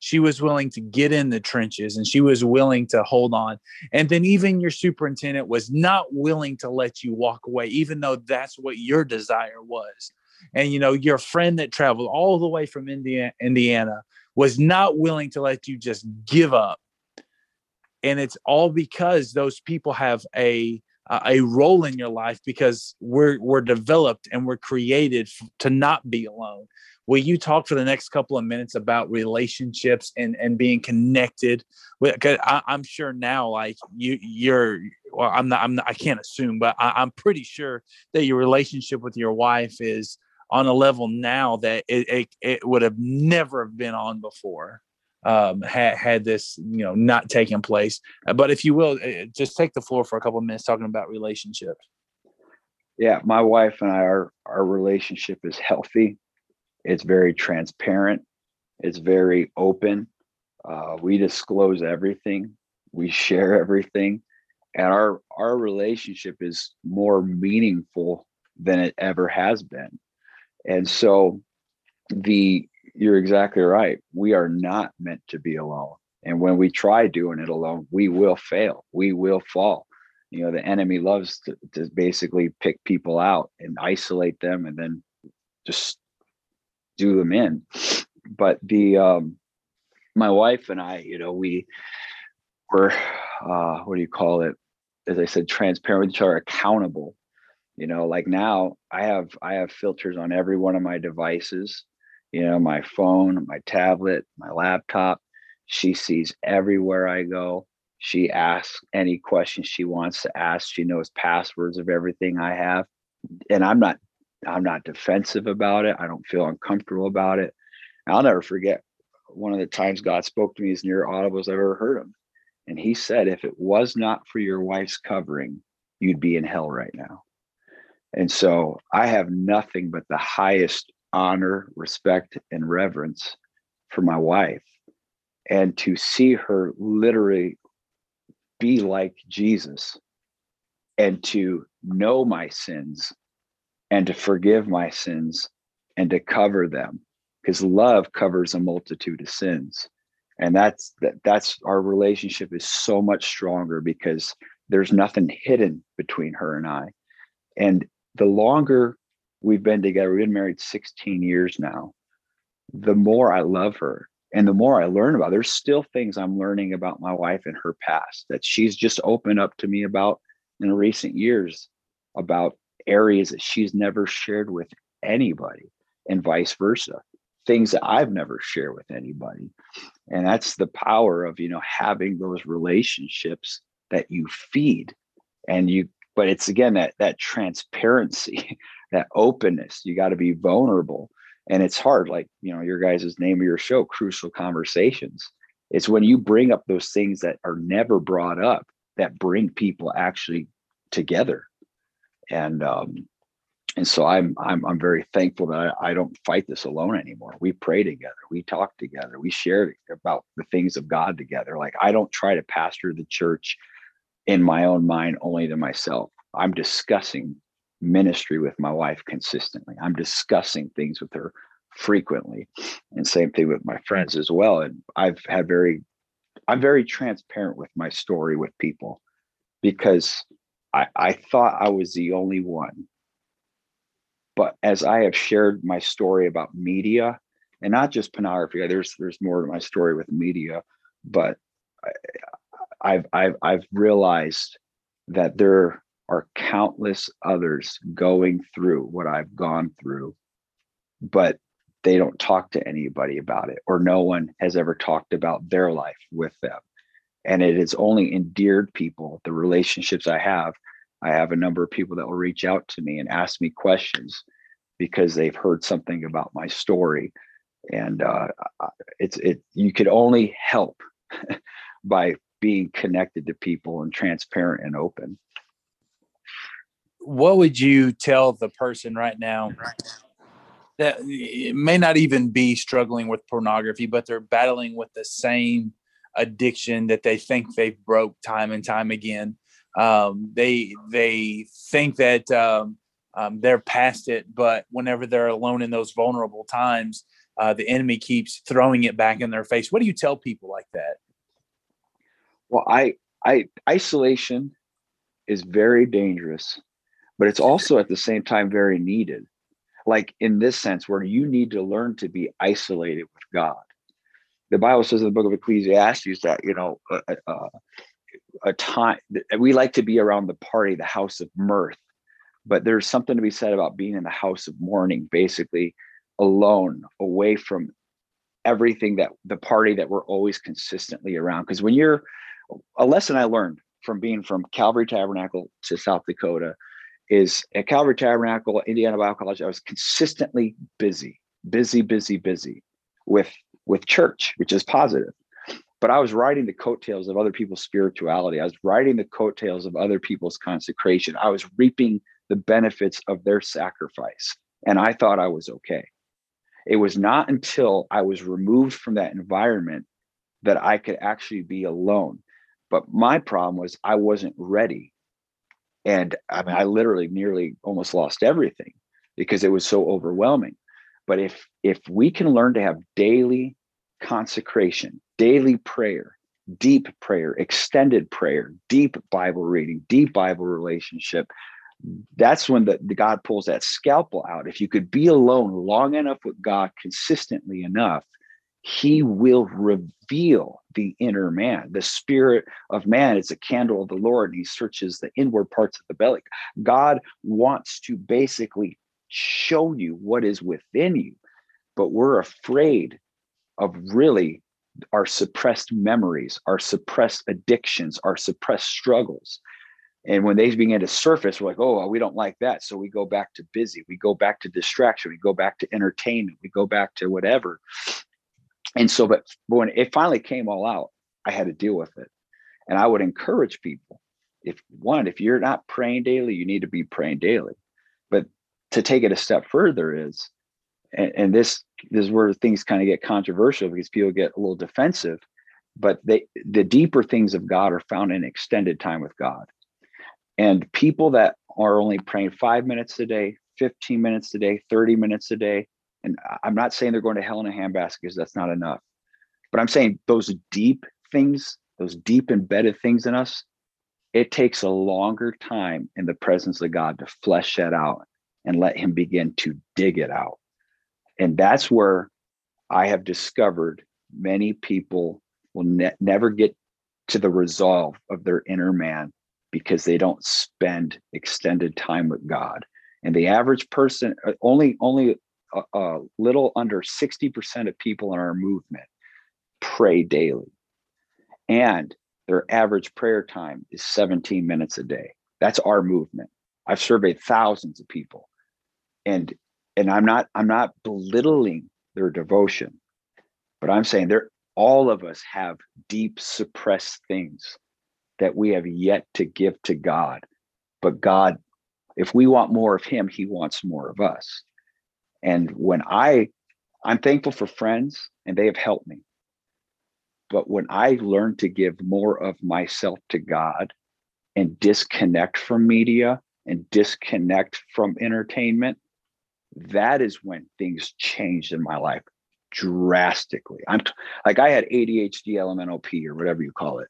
she was willing to get in the trenches and she was willing to hold on. And then even your superintendent was not willing to let you walk away, even though that's what your desire was. And you know, your friend that traveled all the way from India, Indiana was not willing to let you just give up. And it's all because those people have a a role in your life because we're we're developed and we're created to not be alone will you talk for the next couple of minutes about relationships and and being connected with cause I, am sure now like you you're well i'm not i'm not, i can't assume but I, i'm pretty sure that your relationship with your wife is on a level now that it, it, it would have never been on before um, had had this you know not taken place. But if you will, eh, just take the floor for a couple of minutes talking about relationships. Yeah, my wife and I, our our relationship is healthy. It's very transparent. It's very open. Uh, we disclose everything. We share everything, and our our relationship is more meaningful than it ever has been. And so, the you're exactly right. We are not meant to be alone. And when we try doing it alone, we will fail. We will fall. You know, the enemy loves to, to basically pick people out and isolate them and then just do them in. But the um, my wife and I, you know, we were uh, what do you call it? As I said, transparent with each other, accountable. You know, like now I have I have filters on every one of my devices. You know, my phone, my tablet, my laptop. She sees everywhere I go. She asks any questions she wants to ask. She knows passwords of everything I have. And I'm not I'm not defensive about it. I don't feel uncomfortable about it. I'll never forget one of the times God spoke to me as near audible as I've ever heard him. And he said, if it was not for your wife's covering, you'd be in hell right now. And so I have nothing but the highest honor, respect, and reverence for my wife. And to see her literally be like Jesus and to know my sins and to forgive my sins and to cover them because love covers a multitude of sins and that's that, that's our relationship is so much stronger because there's nothing hidden between her and I and the longer we've been together we've been married 16 years now the more I love her and the more I learn about there's still things I'm learning about my wife and her past that she's just opened up to me about in recent years about areas that she's never shared with anybody and vice versa things that i've never shared with anybody. And that's the power of you know having those relationships that you feed and you but it's again that that transparency [LAUGHS] that openness. You got to be vulnerable. And it's hard like you know your guys' name of your show crucial conversations. It's when you bring up those things that are never brought up that bring people actually together. And um and so i'm i'm, I'm very thankful that I, I don't fight this alone anymore. We pray together. We talk together. We share about the things of god together. Like i don't try to pastor the church in my own mind only to myself. I'm discussing ministry with my wife consistently. I'm discussing things with her frequently and same thing with my friends as well. And i've had very i'm very transparent with my story with people because I, I thought I was the only one. But as I have shared my story about media, and not just pornography, there's there's more to my story with media, but I, I've I've I've realized that there are countless others going through what I've gone through, but they don't talk to anybody about it, or no one has ever talked about their life with them. And it has only endeared people the relationships i have. I have a number of people that will reach out to me and ask me questions because they've heard something about my story. And uh, it's it you could only help [LAUGHS] by being connected to people and transparent and open what would you tell the person right now that may not even be struggling with pornography but they're battling with the same addiction that they think they've broke time and time again. Um, they they think that um, um, they're past it, but whenever they're alone in those vulnerable times, uh, the enemy keeps throwing it back in their face. What do you tell people like that? Well, I I isolation is very dangerous, but it's also at the same time very needed. Like in this sense, where you need to learn to be isolated with God the Bible says in the book of Ecclesiastes that you know a, a, time we like to be around the party, the house of mirth, but there's something to be said about being in the house of mourning, basically alone, away from everything that the party that we're always consistently around. Because when you're a lesson I learned from being from Calvary Tabernacle to South Dakota is at Calvary Tabernacle, Indiana Bible College, I was consistently busy, busy, busy, busy with with church, which is positive. But I was riding the coattails of other people's spirituality. I was riding the coattails of other people's consecration. I was reaping the benefits of their sacrifice. And I thought I was okay. It was not until I was removed from that environment that I could actually be alone. But my problem was I wasn't ready. And I mean, I literally nearly almost lost everything because it was so overwhelming. But if if we can learn to have daily consecration, daily prayer, deep prayer, extended prayer, deep Bible reading, deep Bible relationship, that's when the, the God pulls that scalpel out. If you could be alone long enough with God consistently enough, he will reveal the inner man. The spirit of man is a candle of the Lord, and he searches the inward parts of the belly. God wants to basically show you what is within you, but we're afraid of really our suppressed memories, our suppressed addictions, our suppressed struggles. And when they begin to surface, we're like, oh, we don't like that. So we go back to busy, we go back to distraction, we go back to entertainment, we go back to whatever. And so, but when it finally came all out, I had to deal with it. And I would encourage people if one, if you're not praying daily, you need to be praying daily. But to take it a step further is and, and this, this is where things kind of get controversial because people get a little defensive but they the deeper things of God are found in extended time with God. And people that are only praying five minutes a day, 15 minutes a day, 30 minutes a day, and I'm not saying they're going to hell in a handbasket because that's not enough. But I'm saying those deep things, those deep embedded things in us, it takes a longer time in the presence of God to flesh that out and let Him begin to dig it out. And that's where I have discovered many people will ne- never get to the resolve of their inner man because they don't spend extended time with God. And the average person, uh, only only a, little under 60% of people in our movement pray daily. And their average prayer time is 17 minutes a day. That's our movement. I've surveyed thousands of people. And and I'm not I'm not belittling their devotion, but I'm saying they're all of us have deep suppressed things that we have yet to give to God. But God, if we want more of him, he wants more of us. And when I I'm thankful for friends and they have helped me. But when I learn to give more of myself to God and disconnect from media and disconnect from entertainment, that is when things changed in my life drastically. I'm t- like I had ADHD, LMNOP, or whatever you call it.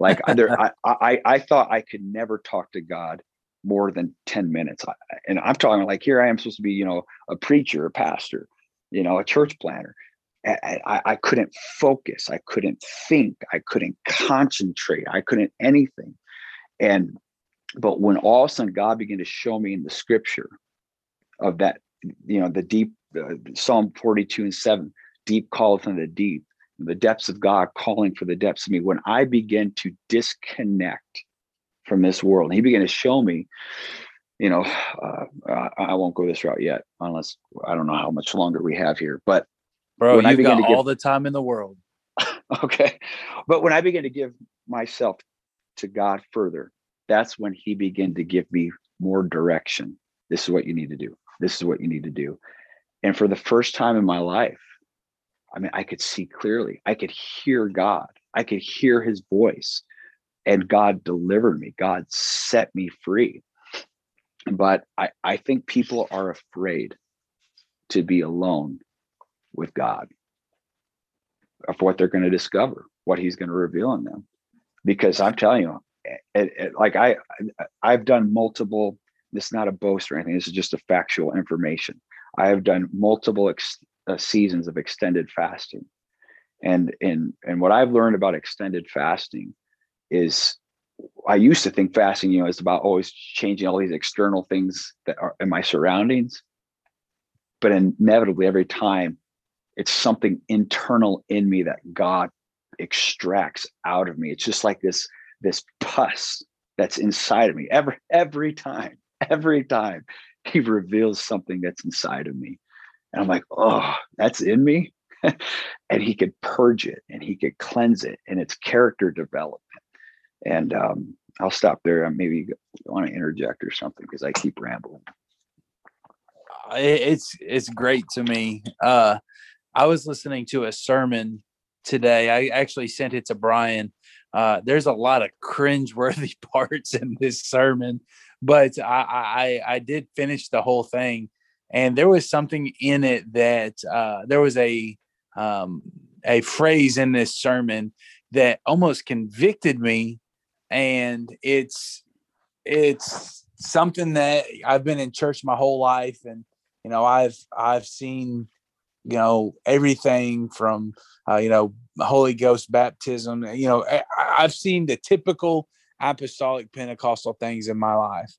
Like there, [LAUGHS] I, I, I thought I could never talk to God more than 10 minutes. And I'm talking like here I am supposed to be, you know, a preacher, a pastor, you know, a church planner. I, I couldn't focus. I couldn't think. I couldn't concentrate. I couldn't anything. And, but when all of a sudden God began to show me in the scripture of that, you know, the deep, uh, Psalm 42 and 7, deep calleth unto the deep, the depths of God calling for the depths of me. When I began to disconnect from this world, and He began to show me, you know, [SIGHS] uh, I won't go this route yet, unless I don't know how much longer we have here. But bro, you got all the time in the world. [LAUGHS] okay, but when I began to give myself to God further, that's when He began to give me more direction. This is what you need to do. This is what you need to do. And for the first time in my life, I mean, I could see clearly. I could hear God. I could hear his voice. And God delivered me. God set me free. But I, I think people are afraid to be alone with God of what they're going to discover, what he's going to reveal in them. Because I'm telling you, it, it, like I, I've done multiple, this is not a boast or anything. This is just a factual information. I have done multiple ex, uh, seasons of extended fasting and and and what i've learned about extended fasting is i used to think fasting you know is about always changing all these external things that are in my surroundings but inevitably every time it's something internal in me that god extracts out of me it's just like this this pus that's inside of me every every time every time he reveals something that's inside of me and I'm like, oh, that's in me. [LAUGHS] and he could purge it and he could cleanse it and it's character development. And um, I'll stop there. I maybe want to interject or something because I keep rambling. It's it's great to me. Uh, I was listening to a sermon today. I actually sent it to Brian. Uh, there's a lot of cringeworthy [LAUGHS] parts in this sermon, but I, I I did finish the whole thing and there was something in it that uh, there was a um, a phrase in this sermon that almost convicted me, and it's it's something that I've been in church my whole life, and you know I've I've seen you know everything from uh, you know Holy Ghost baptism. You know I, I've seen the typical apostolic Pentecostal things in my life,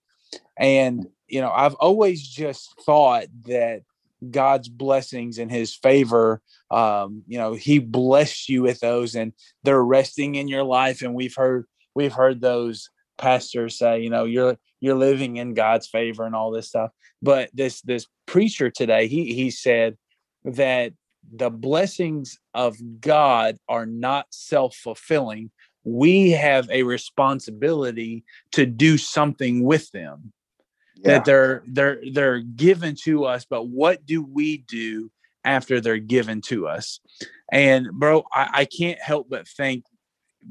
and you know, I've always just thought that God's blessings and his favor, um, you know, he blessed you with those and they're resting in your life. And we've heard, we've heard those pastors say, you know, you're, you're living in God's favor and all this stuff. But this, this preacher today, he, he said that the blessings of God are not self fulfilling. We have a responsibility to do something with them yeah. that they're they're they're given to us but what do we do after they're given to us and bro I, I can't help but think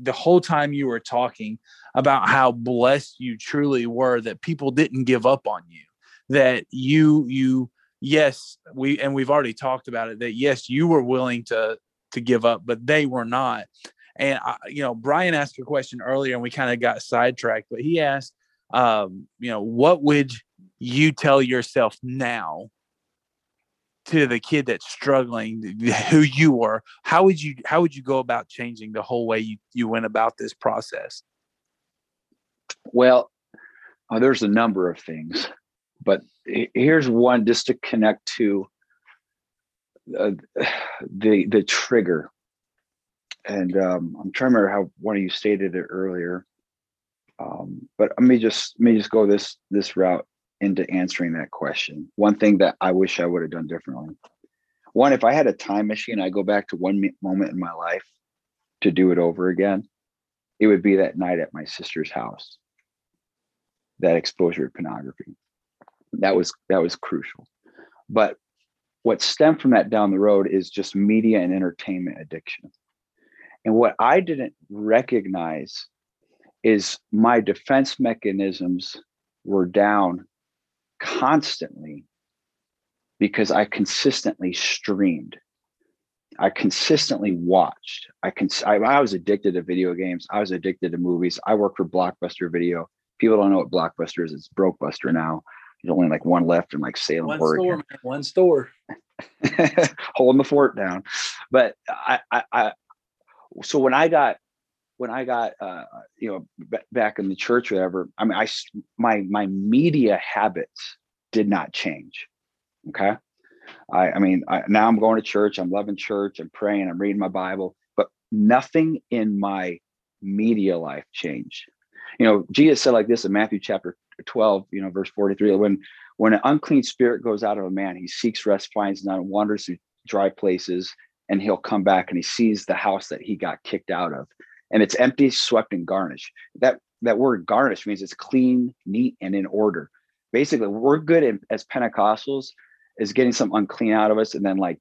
the whole time you were talking about how blessed you truly were that people didn't give up on you that you you yes we and we've already talked about it that yes you were willing to to give up but they were not. And I, you know brian asked a question earlier and we kind of got sidetracked but he asked um you know what would you tell yourself now to the kid that's struggling who you were how would you how would you go about changing the whole way you, you went about this process? Well uh, there's a number of things but here's one just to connect to uh, the the trigger. And um, i'm trying to remember how one of you stated it earlier. Um, but let me just let me just go this this route into answering that question. One thing that i wish i would have done differently. One if i had a time machine i go back to one moment in my life to do it over again it would be that night at my sister's house. That exposure to pornography. That was that was crucial. But what stemmed from that down the road is just media and entertainment addiction. And what i didn't recognize is my defense mechanisms were down constantly because i consistently streamed. I consistently watched. I can I, I was addicted to video games. I was addicted to movies. I worked for blockbuster video. People don't know what blockbuster is. It's brokebuster now. There's only like one left in like Salem, one Oregon. Store, man, one store. [LAUGHS] Holding the fort down. But I, I, I, so when I got, when I got, uh, you know, b- back in the church, whatever, I mean, I, my, my media habits did not change. Okay. I, I mean, I, now I'm going to church. I'm loving church. I'm praying. I'm reading my Bible, but nothing in my media life changed. You know, Jesus said like this in Matthew chapter 12, you know, verse 43, when when an unclean spirit goes out of a man, he seeks rest, finds none, wanders through dry places, and he'll come back and he sees the house that he got kicked out of. And it's empty, swept, and garnished. That that word garnish means it's clean, neat, and in order. Basically, we're good as Pentecostals is getting some unclean out of us and then like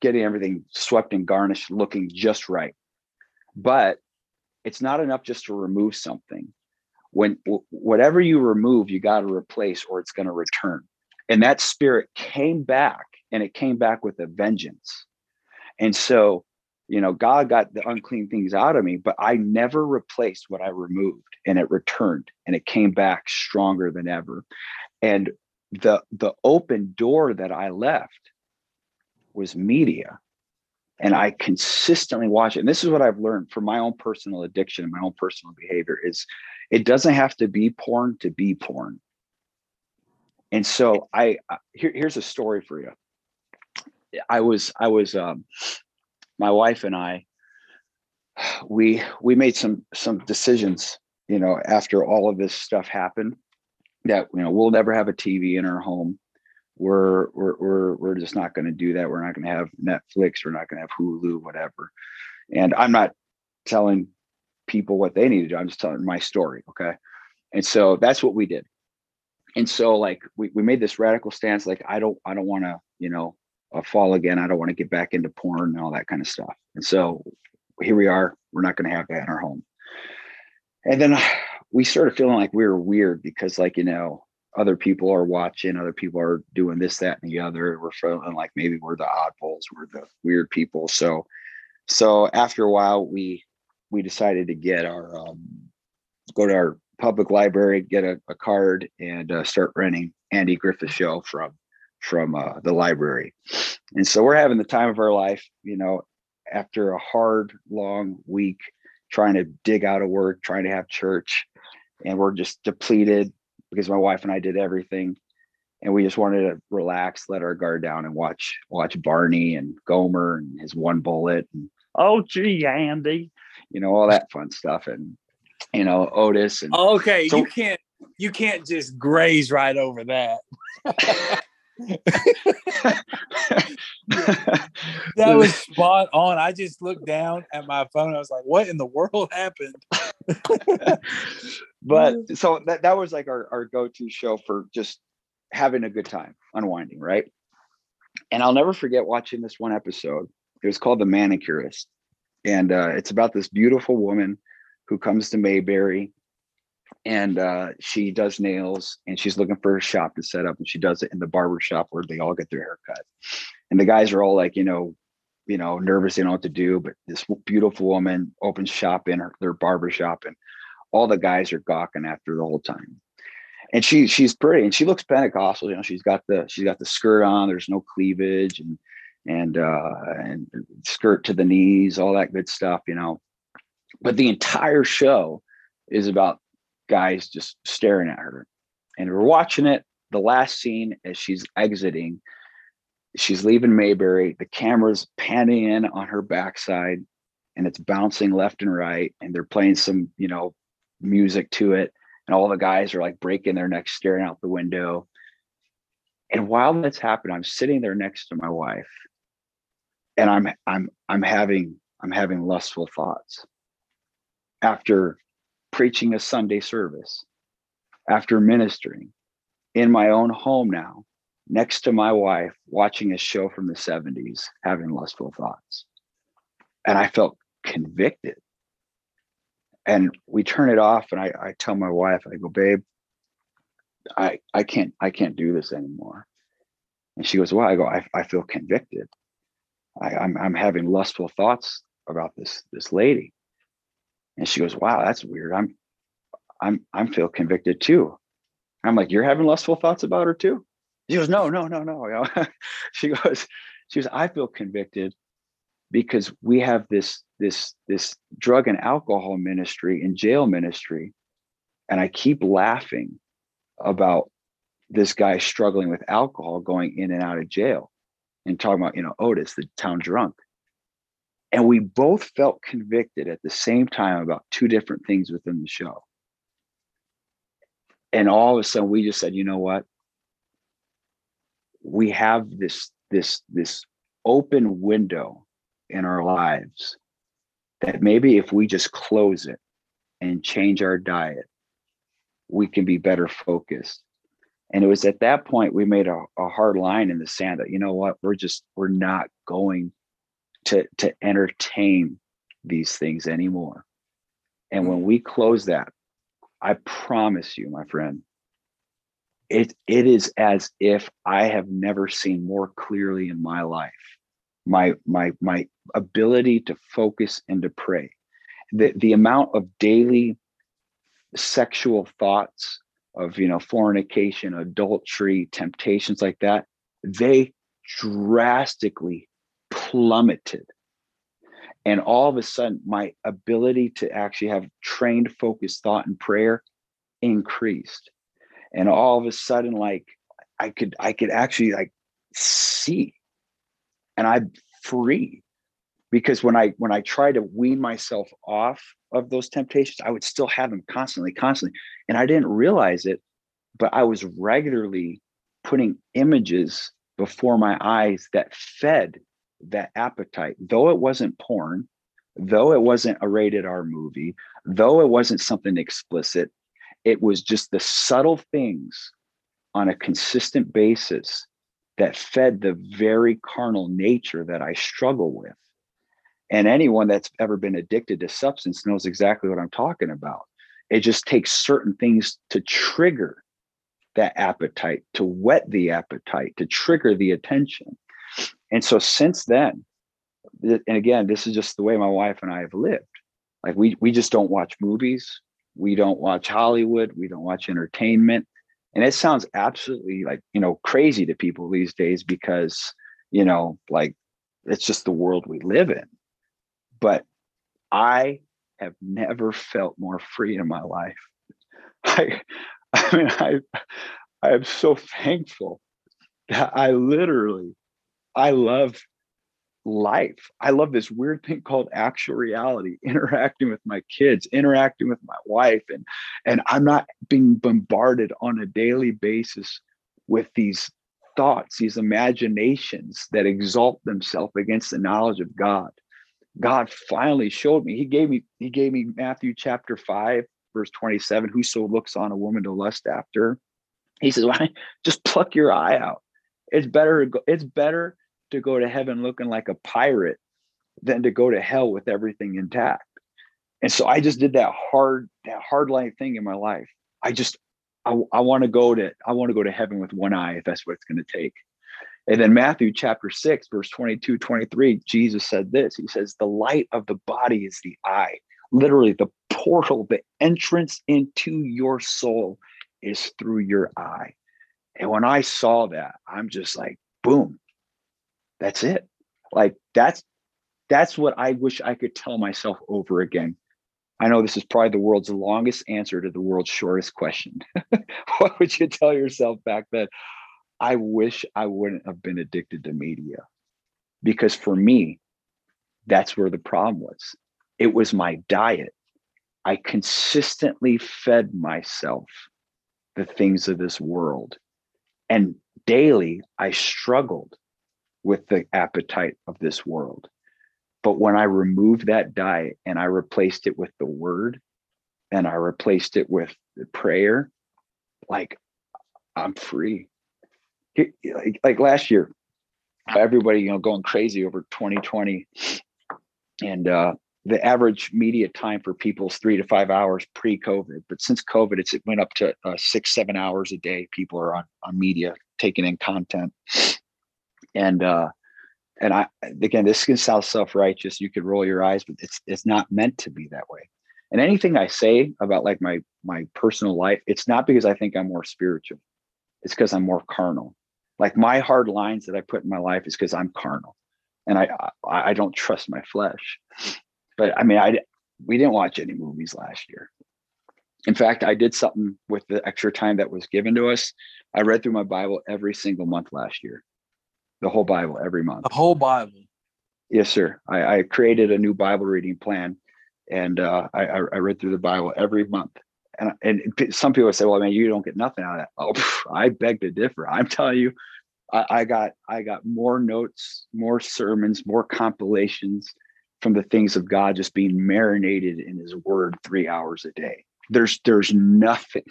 getting everything swept and garnished, looking just right. But it's not enough just to remove something when whatever you remove you got to replace or it's going to return and that spirit came back and it came back with a vengeance and so you know god got the unclean things out of me but i never replaced what i removed and it returned and it came back stronger than ever and the the open door that i left was media and i consistently watch it and this is what i've learned from my own personal addiction and my own personal behavior is it doesn't have to be porn to be porn. And so I here, here's a story for you. I was I was um, my wife and I we we made some some decisions, you know, after all of this stuff happened that you know we'll never have a TV in our home. We're we're we're we're just not going to do that. We're not going to have Netflix. We're not going to have Hulu, whatever. And I'm not telling people what they need to do. I'm just telling my story. Okay. And so that's what we did. And so like we, we made this radical stance, like I don't I don't want to, you know, uh, fall again. I don't want to get back into porn and all that kind of stuff. And so here we are. We're not going to have that in our home. And then [SIGHS] we started feeling like we were weird because like, you know, other people are watching, other people are doing this, that, and the other. We're feeling like maybe we're the oddballs, we're the weird people. So so after a while we we decided to get our um, go to our public library, get a, a card, and uh, start renting Andy Griffith show from from uh, the library. And so we're having the time of our life, you know, after a hard, long week trying to dig out of work, trying to have church, and we're just depleted because my wife and I did everything. And we just wanted to relax, let our guard down, and watch watch Barney and Gomer and his one bullet. And, oh, gee, Andy, you know, all that fun stuff. And, you know, Otis. And okay, so, you can't you can't just graze right over that. [LAUGHS] [LAUGHS] that was [LAUGHS] spot on. I just looked down at my phone. I was like, what in the world [LAUGHS] happened? but so that, that was like our, our go-to show for just having a good time, unwinding, right? And I'll never forget watching this one episode. It was called The Manicurist and uh, it's about this beautiful woman who comes to Mayberry and uh, she does nails and she's looking for a shop to set up and she does it in the barber shop where they all get their hair cut and the guys are all like you know you know nervous they don't know what to do but this beautiful woman opens shop in her, their barber shop and all the guys are gawking after the whole time. And she she's pretty and she looks pentecostal you know she's got the she's got the skirt on there's no cleavage and and uh and skirt to the knees all that good stuff you know. But the entire show is about guys just staring at her. And we're watching it. The last scene as she's exiting she's leaving mayberry. The camera's panning in on her backside and it's bouncing left and right and they're playing some you know music to it. And all the guys are like breaking their necks staring out the window. And while that's happening i'm sitting there next to my wife and i'm i'm i'm having i'm having lustful thoughts. After preaching a sunday service after ministering in my own home now next to my wife watching a show from the 70s having lustful thoughts. And i felt convicted. And we turn it off and I, I tell my wife i go babe i i can't i can't do this anymore. And she goes well i go i, I feel convicted. I, I'm, I'm having lustful thoughts about this this lady and she goes wow that's weird. I'm i'm i'm feel convicted too. I'm like you're having lustful thoughts about her too? She goes no no no no. [LAUGHS] She goes she goes i feel convicted because we have this this this drug and alcohol ministry and jail ministry and i keep laughing about this guy struggling with alcohol going in and out of jail and talking about you know otis the town drunk and we both felt convicted at the same time about two different things within the show. And all of a sudden we just said you know what? We have this this this open window in our lives that maybe if we just close it and change our diet, we can be better focused. And it was at that point we made a, a hard line in the sand that, you know what, we're just, we're not going to, to entertain these things anymore. And when mm. we close that, I promise you, my friend, it it is as if I have never seen more clearly in my life my my my ability to focus and to pray the the amount of daily sexual thoughts of you know fornication adultery temptations like that they drastically plummeted. And all of a sudden my ability to actually have trained focused thought and prayer increased. And all of a sudden like i could i could actually like see. And I'm free. Because when I when I try to wean myself off of those temptations, I would still have them constantly, constantly, and I didn't realize it, but I was regularly putting images before my eyes that fed that appetite, though it wasn't porn, though it wasn't a rated R movie, though it wasn't something explicit, it was just the subtle things on a consistent basis that fed the very carnal nature that I struggle with. And anyone that's ever been addicted to substance knows exactly what I'm talking about. It just takes certain things to trigger that appetite, to whet the appetite, to trigger the attention. And so since then, and again, this is just the way my wife and I have lived. Like we we just don't watch movies, we don't watch Hollywood, we don't watch entertainment. And it sounds absolutely like you know crazy to people these days because you know like it's just the world we live in. But i have never felt more free in my life. [LAUGHS] I i mean i i am so thankful that i literally i love life. I love this weird thing called actual reality, [LAUGHS] interacting with my kids, interacting with my wife, and and I'm not being bombarded on a daily basis with these thoughts, these imaginations that exalt themselves against the knowledge of God. God finally showed me. He gave me, he gave me Matthew chapter 5, verse 27. Whoso looks on a woman to lust after. He says, Why [LAUGHS] just pluck your eye out? It's better, it's better to go to heaven looking like a pirate than to go to hell with everything intact. And so I just did that hard, that hard line thing in my life. I just, I, I want to go to, I want to go to heaven with one eye if that's what it's going to take. And then Matthew chapter 6, verse 22, 23, Jesus said this. He says, The light of the body is the eye. Literally, the portal, the entrance into your soul is through your eye. And when I saw that, I'm just like, boom, that's it. Like that's that's what I wish I could tell myself over again. I know this is probably the world's longest answer to the world's shortest question. [LAUGHS] what would you tell yourself back then? I wish I wouldn't have been addicted to media because for me, that's where the problem was. It was my diet. I consistently fed myself the things of this world. And daily, I struggled with the appetite of this world. But when I removed that diet and I replaced it with the word and I replaced it with the prayer, like I'm free like, like last year, everybody, you know, going crazy over 2020. And uh, the average media time for people is three to five hours pre-COVID. But since COVID, it's it went up to uh, six, seven hours a day. People are on, on media taking in content. And uh, and I again, this can sound self-righteous. You could roll your eyes, but it's it's not meant to be that way. And anything I say about like my my personal life, it's not because I think I'm more spiritual. It's because I'm more carnal. Like my hard lines that I put in my life is because I'm carnal, and I, I I don't trust my flesh. But I mean, I we didn't watch any movies last year. In fact, I did something with the extra time that was given to us. I read through my Bible every single month last year, the whole Bible every month. The whole Bible. Yes, sir. I, I created a new Bible reading plan, and uh, I, I read through the Bible every month and and some people say, "Well, man, you don't get nothing out of that." Oh, I beg to differ. I'm telling you, I, I got I got more notes, more sermons, more compilations from the things of God just being marinated in His Word three hours a day. There's there's nothing.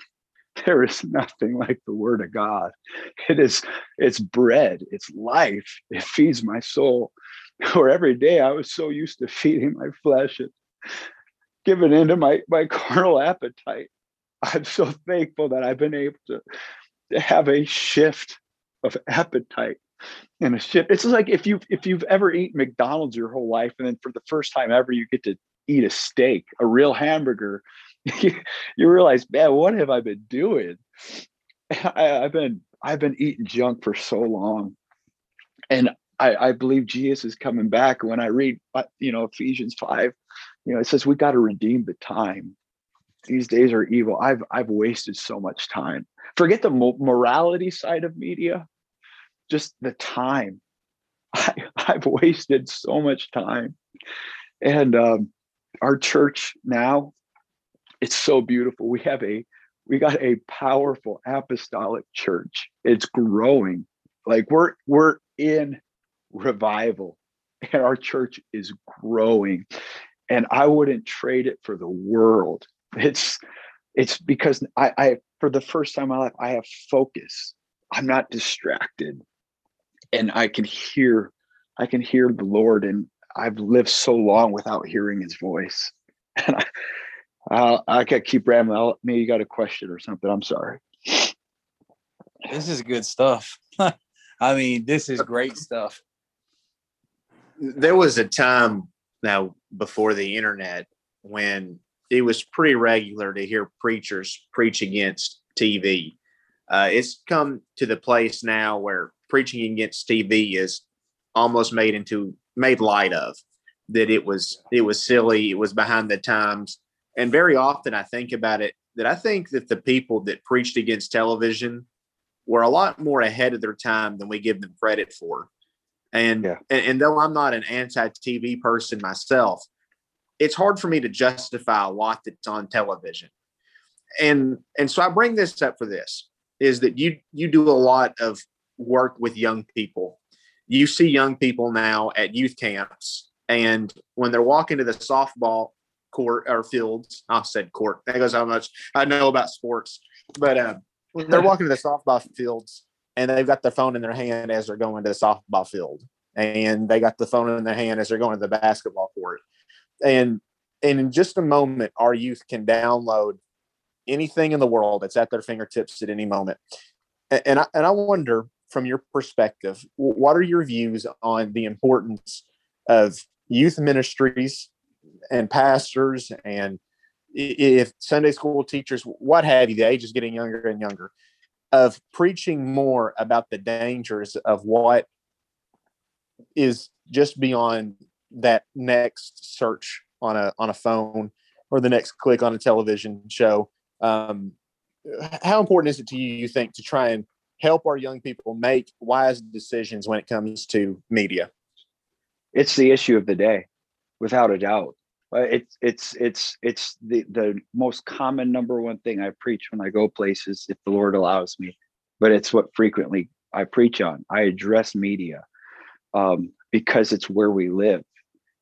[LAUGHS] There is nothing like the Word of God. It is it's bread. It's life. It feeds my soul. [LAUGHS] Or every day I was so used to feeding my flesh and giving into my my [LAUGHS] carnal appetite I'm so thankful that I've been able to, to have a shift of appetite and a shift. It's like if you've if you've ever eaten McDonald's your whole life, and then for the first time ever you get to eat a steak, a real hamburger, you, [LAUGHS] you realize, man, what have I been doing? I, I've been I've been eating junk for so long, and I, I believe Jesus is coming back. When I read, uh, you know, Ephesians five, you know, it says we got to redeem the time these days are evil. I've I've wasted so much time. Forget the morality side of media, just the time. [LAUGHS] I, I've wasted so much time, and um, our church now, it's so beautiful. We have a we got a powerful apostolic church. It's growing. Like we're we're in revival, and our church is growing. And I wouldn't trade it for the world it's it's because I, I for the first time in my life I have focus. I'm not distracted, and I can hear I can hear the Lord, and I've lived so long without hearing His voice. [LAUGHS] And I uh, I can keep rambling. maybe you got a question or something. I'm sorry. This is good stuff. [LAUGHS] I mean, this is great stuff. There was a time now before the internet when it was pretty regular to hear preachers preach against TV. Uh, it's come to the place now where preaching against TV is almost made into made light of that it was it was silly it was behind the times and very often i think about it that i think that the people that preached against television were a lot more ahead of their time than we give them credit for and yeah. and, and though i'm not an anti-tv person myself it's hard for me to justify a lot that's on television. And and so I bring this up for this is that you you do a lot of work with young people. You see young people now at youth camps and when they're walking to the softball court or fields, I said court. That goes how much I know about sports. But uh, they're walking to the softball fields and they've got their phone in their hand as they're going to the softball field and they got the phone in their hand as they're going to the basketball court. And and in just a moment, our youth can download anything in the world that's at their fingertips at any moment. And, and I, and I wonder, from your perspective, what are your views on the importance of youth ministries and pastors and if Sunday school teachers, what have you, the age is getting younger and younger, of preaching more about the dangers of what is just beyond that next search on a on a phone or the next click on a television show. Um, how important is it to you, you think, to try and help our young people make wise decisions when it comes to media? It's the issue of the day, without a doubt. Uh, it's it's it's it's the the most common number one thing I preach when I go places, if the Lord allows me. But it's what frequently I preach on. I address media um, because it's where we live,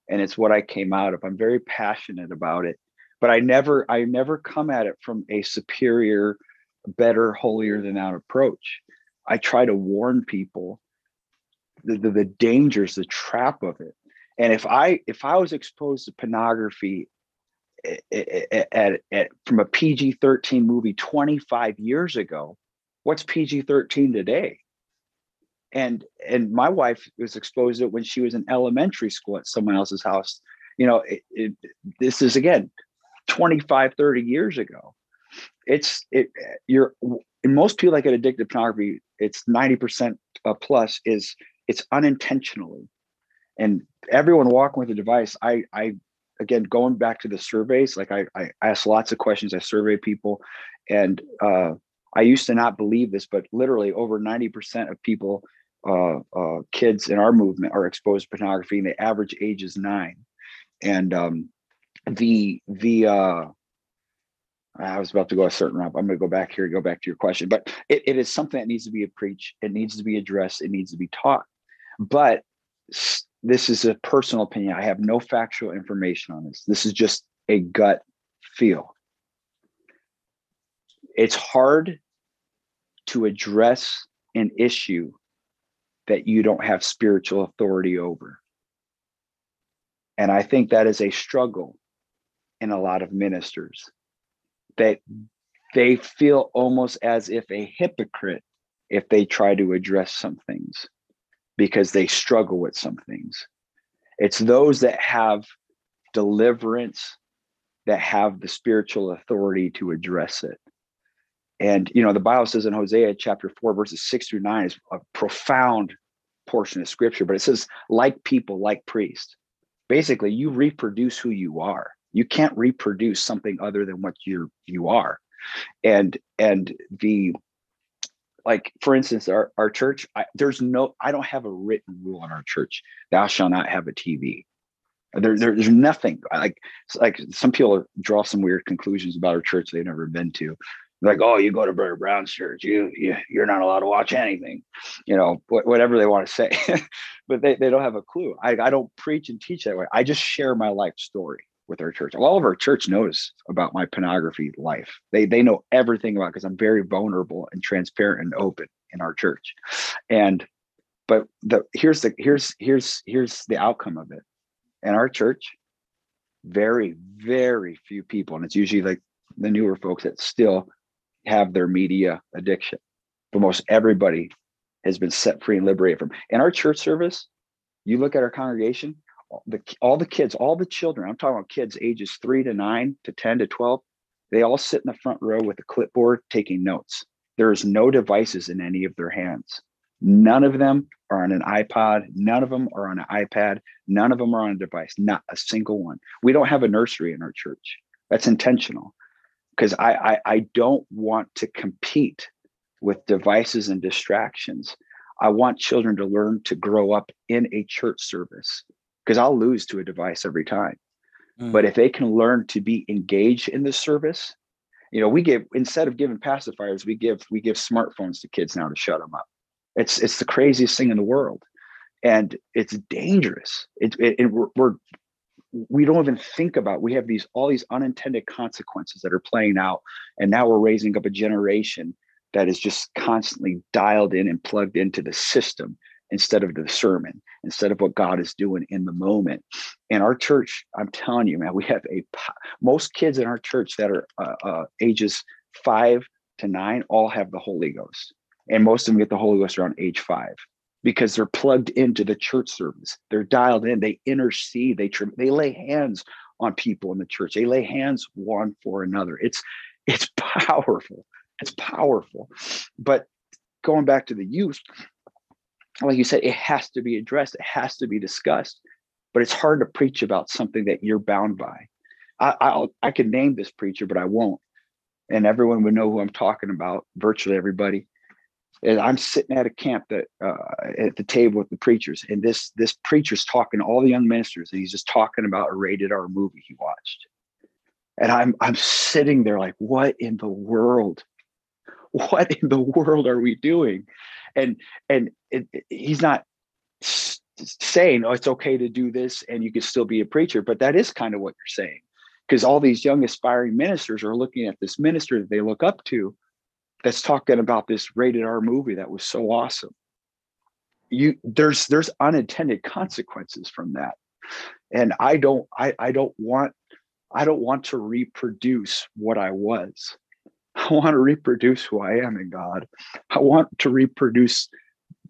and it's what I came out of. I'm very passionate about it, but I never I never come at it from a superior, better, holier than thou approach. I try to warn people the, the, the dangers, the trap of it and if I if I was exposed to pornography at, at, at from a PG thirteen movie twenty five years ago, what's PG thirteen today? And and my wife was exposed to it when she was in elementary school at someone else's house. You know, it, it, this is again 25, 30 years ago. It's it you're most people that get addicted to pornography, it's 90% plus is it's unintentionally and everyone walking with a device i i again going back to the surveys like i i ask lots of questions i survey people and uh, i used to not believe this but literally over 90% of people uh, uh, kids in our movement are exposed to pornography and the average age is nine and um, the the uh, I was about to go a certain route. I'm going to go back here, go back to your question, but it, it is something that needs to be preached. It needs to be addressed. It needs to be taught. But this is a personal opinion. I have no factual information on this. This is just a gut feel. It's hard to address an issue that you don't have spiritual authority over. And I think that is a struggle in a lot of ministers that they feel almost as if a hypocrite if they try to address some things because they struggle with some things. It's those that have deliverance that have the spiritual authority to address it. And you know, the Bible says in Hosea chapter 4, verses 6 through 9 is a profound portion of scripture, but it says, like people, like priests. Basically, you reproduce who you are. You can't reproduce something other than what you're you are. And and the like for instance our, our church I, there's no i don't have a written rule in our church thou shall not have a tv there, there, there's nothing like like some people draw some weird conclusions about our church they've never been to. Like oh you go to brother brown's church you, you you're not allowed to watch anything you know whatever they want to say. [LAUGHS] But they, they don't have a clue. I, I don't preach and teach that way. I just share my life story with our church. All of our church knows about my pornography life. They they know everything about because I'm very vulnerable and transparent and open in our church. And but the here's the here's here's here's the outcome of it. In our church, very very few people, and it's usually like the newer folks that still have their media addiction. But most everybody has been set free and liberated from. In our church service, you look at our congregation, the all the kids, all the children, I'm talking about kids ages three to nine to 10 to 12, they all sit in the front row with a clipboard taking notes. There is no devices in any of their hands. None of them are on an iPod. None of them are on an iPad. None of them are on a device. Not a single one. We don't have a nursery in our church. That's intentional because I, I, I don't want to compete with devices and distractions. I want children to learn to grow up in a church service because I'll lose to a device every time. Mm. But if they can learn to be engaged in the service, you know, we give instead of giving pacifiers, we give we give smartphones to kids now to shut them up. It's it's the craziest thing in the world, and it's dangerous. It, it, it we're, we're we don't even think about we have these all these unintended consequences that are playing out and now we're raising up a generation that is just constantly dialed in and plugged into the system instead of the sermon, instead of what God is doing in the moment. And our church, I'm telling you, man, we have a most kids in our church that are uh, uh, ages five to nine all have the Holy Ghost, and most of them get the Holy Ghost around age five because they're plugged into the church service. They're dialed in. They intercede. They they lay hands on people in the church. They lay hands one for another. It's it's [LAUGHS] powerful. It's powerful. But going back to the youth, like you said, it has to be addressed. It has to be discussed. But it's hard to preach about something that you're bound by. I, I'll, I could name this preacher, but I won't. And everyone would know who I'm talking about. Virtually everybody. And I'm sitting at a camp that uh, at the table with the preachers, and this this preacher's talking to all the young ministers, and he's just talking about a rated R movie he watched. And I'm I'm sitting there like, what in the world? What in the world are we doing? And and it, it, he's not saying, oh, it's okay to do this and you can still be a preacher, but that is kind of what you're saying. Because all these young aspiring ministers are looking at this minister that they look up to that's talking about this rated R movie that was so awesome. You there's there's unintended consequences from that. And I don't I I don't want I don't want to reproduce what I was. [LAUGHS] I want to reproduce who I am in God. I want to reproduce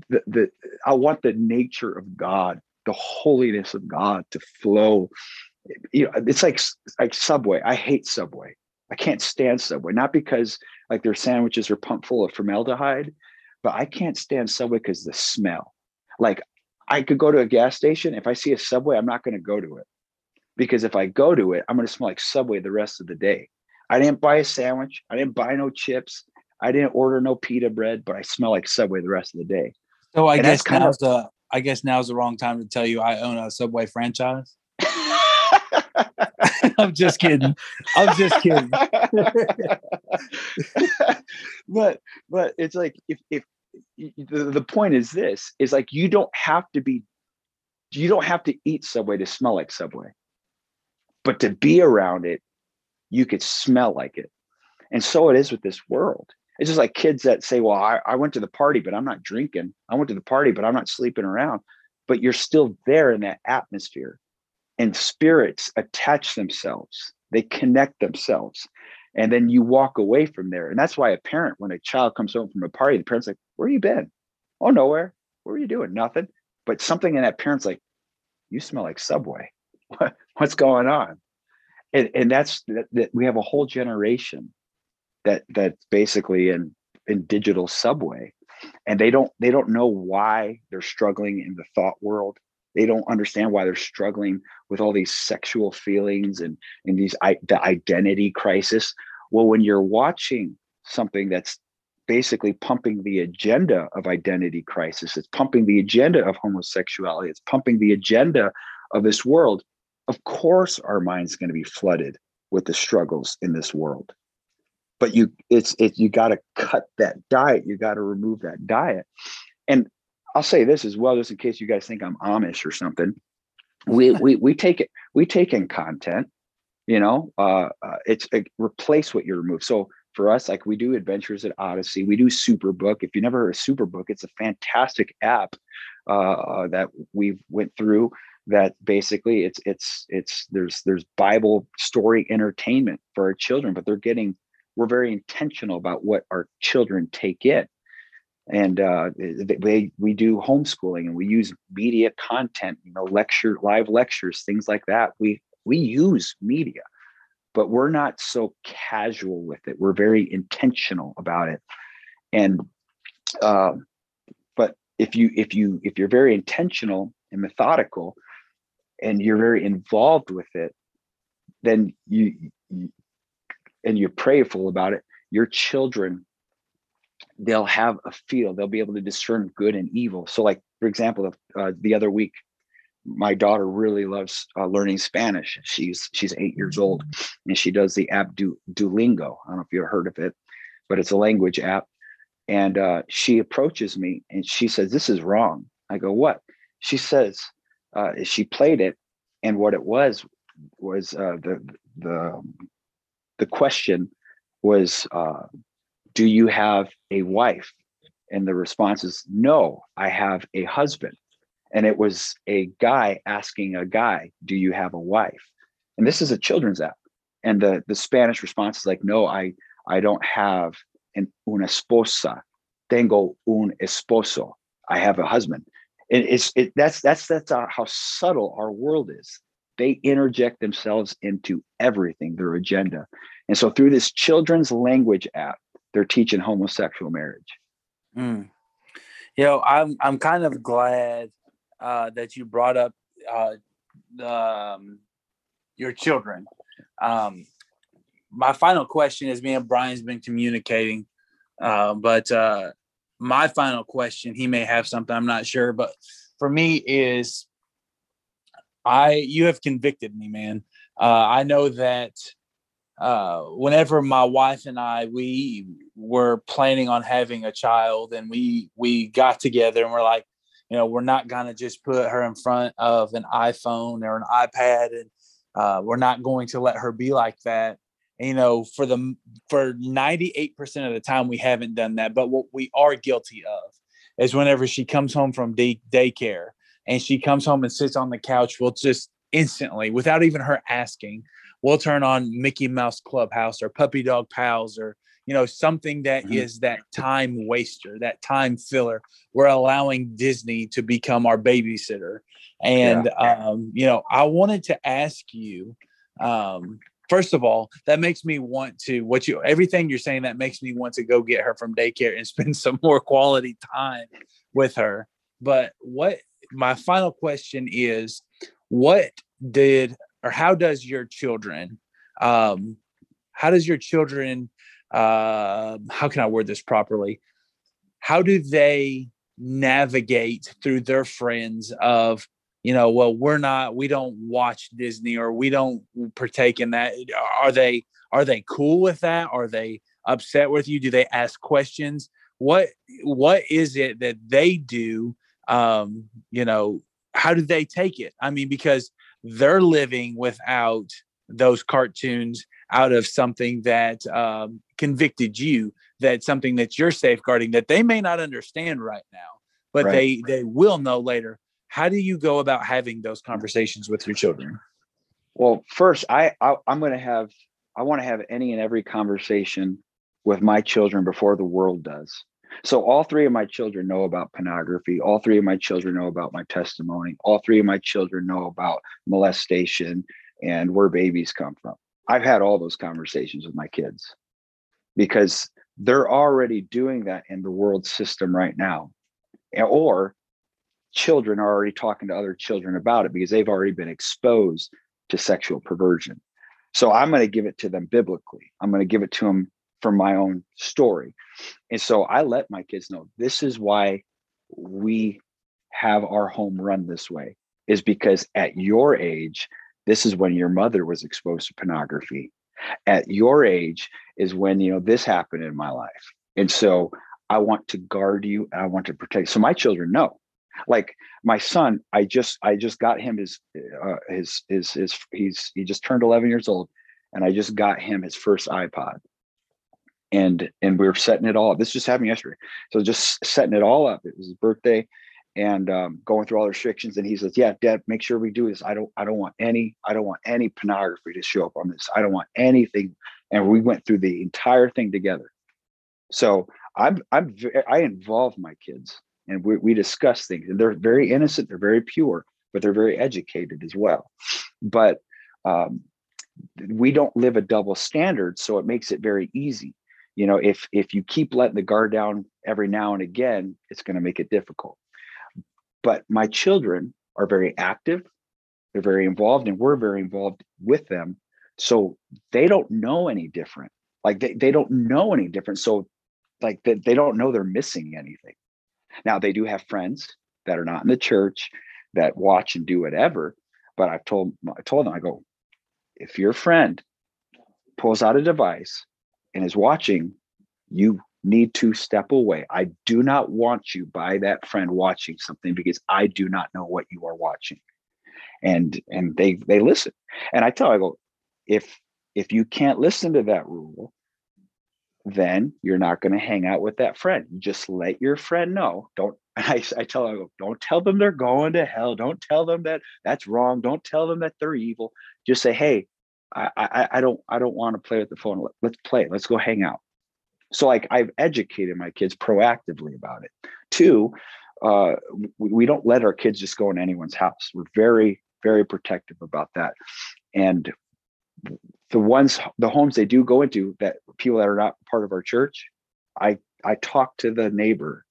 the, the I want the nature of God, the holiness of God to flow. You know, it's like like Subway. I hate Subway. I can't stand Subway, not because like their sandwiches are pumped full of formaldehyde, but I can't stand Subway because the smell. Like I could go to a gas station. If I see a Subway, I'm not going to go to it because if I go to it, I'm going to smell like Subway the rest of the day. I didn't buy a sandwich. I didn't buy no chips. I didn't order no pita bread, but I smell like Subway the rest of the day. So I and guess now's of, the I guess now's the wrong time to tell you I own a Subway franchise. [LAUGHS] [LAUGHS] I'm just kidding. I'm just kidding. [LAUGHS] but but it's like if if the, the point is this is like you don't have to be you don't have to eat Subway to smell like Subway. But to be around it, you could smell like it. And so it is with this world. It's just like kids that say, Well, I, I went to the party, but I'm not drinking. I went to the party, but I'm not sleeping around. But you're still there in that atmosphere. And spirits attach themselves. They connect themselves. And then you walk away from there. And that's why a parent when a child comes home from a party the parent's like where you been? Oh nowhere. What are you doing? Nothing. But something in that parent's like you smell like subway. [LAUGHS] What's going on and, and that's that, that we have a whole generation that that's basically in in digital subway. And they don't they don't know why they're struggling in the thought world. They don't understand why they're struggling with all these sexual feelings and and these the identity crisis. Well when you're watching something that's basically pumping the agenda of identity crisis it's pumping the agenda of homosexuality it's pumping the agenda of this world of course our mind's going to be flooded with the struggles in this world but you it's it you got to cut that diet you got to remove that diet and I'll say this as well, just in case you guys think I'm Amish or something. We [LAUGHS] we we take it we take in content, you know. Uh, uh it's it, replace what you remove. So for us, like we do adventures at Odyssey, we do Superbook. If you never heard of Superbook, it's a fantastic app uh, uh, that we've went through. That basically it's it's it's there's there's Bible story entertainment for our children, but they're getting we're very intentional about what our children take in. And uh, they, we do homeschooling and we use media content you know lecture live lectures things like that. We we use media but we're not so casual with it. We're very intentional about it. And uh, but if you if you if you're very intentional and methodical and you're very involved with it then you, you and you're prayerful about it your children they'll have a feel. They'll be able to discern good and evil. So like for example uh, the other week my daughter really loves uh, learning spanish. She's she's eight years old and she does the app du- duolingo. I don't know if you've heard of it but it's a language app. And uh, she approaches me and she says this is wrong. I go what? She says uh, she played it and what it was was uh, the the the question was uh, do you have a wife And the response is, no, I have a husband. And it was a guy asking a guy, do you have a wife? And this is a children's app. And the, the Spanish response is like, no, I, I don't have an una esposa. Tengo un esposo. I have a husband. And it's it that's that's that's our, how subtle our world is. They interject themselves into everything, their agenda. And so through this children's language app, they're teaching homosexual marriage. Mm. You know, I'm I'm kind of glad uh, that you brought up uh, um, your children. Um, my final question is: Me and Brian's been communicating, uh, but uh, my final question, he may have something I'm not sure, but for me is, I you have convicted me, man. Uh, I know that uh, whenever my wife and I we were planning on having a child, and we we got together and we're like, you know, we're not gonna just put her in front of an iPhone or an iPad, and uh, we're not going to let her be like that. You know, for the for ninety eight percent of the time, we haven't done that. But what we are guilty of is whenever she comes home from day daycare and she comes home and sits on the couch, we'll just instantly, without even her asking, we'll turn on Mickey Mouse Clubhouse or Puppy Dog Pals or you know something that mm-hmm. is that time waster, that time filler. We're allowing Disney to become our babysitter, and yeah. um, you know I wanted to ask you. Um, first of all, that makes me want to what you everything you're saying that makes me want to go get her from daycare and [LAUGHS] spend some more quality time with her. But what my final question is what did or how does your children um, how does your children uh, how can i word this properly how do they navigate through their friends of you know well we're not we don't watch disney or we don't partake in that. Are they are they cool with that? Are they upset with you? Do they ask questions? What what is it that they do um you know how do they take it? I mean because they're living without those cartoons out of something that um, convicted you that something that you're safeguarding that they may not understand right now but right. they they will know later how do you go about having those conversations with your children well first i, I i'm going to have i want to have any and every conversation with my children before the world does so all three of my children know about pornography. All three of my children know about my testimony. All three of my children know about molestation and where babies come from. I've had all those conversations with my kids because they're already doing that in the world system right now. Or children are already talking to other children about it because they've already been exposed to sexual perversion. So I'm going to give it to them biblically. I'm going to give it to them from my own story. And so I let my kids know this is why we have our home run this way is because at your age, this is when your mother was exposed to pornography. At your age is when, you know, this happened in my life. And so I want to guard you I want to protect. So my children know. Like my son, I just I just got him his uh, his his his he's he just turned 11 years old and I just got him his first iPod and and we were setting it all up. This just happened yesterday. So just setting it all up. It was his birthday and um, going through all the restrictions. And he says, "Yeah, Dad, make sure we do this. I don't, I don't want any, I don't want any pornography to show up on this. I don't want anything." And we went through the entire thing together. So I'm, I'm, I involve my kids, and we we discuss things. And they're very innocent. They're very pure, but they're very educated as well. But um, we don't live a double standard, so it makes it very easy you know if if you keep letting the guard down every now and again it's going to make it difficult but my children are very active they're very involved and we're very involved with them so they don't know any different like they, they don't know any different so like they, they don't know they're missing anything now they do have friends that are not in the church that watch and do whatever but i've told i told them i go if your friend pulls out a device and is watching, you need to step away. I do not want you by that friend watching something because I do not know what you are watching. And and they they listen. And I tell I go, if if you can't listen to that rule, then you're not going to hang out with that friend. Just let your friend know. Don't [LAUGHS] I, I tell them, don't tell them they're going to hell. Don't tell them that that's wrong. Don't tell them that they're evil. Just say, hey, I, I, I don't I don't want to play with the phone. Let's play. Let's go hang out. So like I've educated my kids proactively about it. Two, uh, we, we don't let our kids just go in anyone's house. We're very very protective about that. And the ones the homes they do go into that people that are not part of our church, I I talk to the neighbor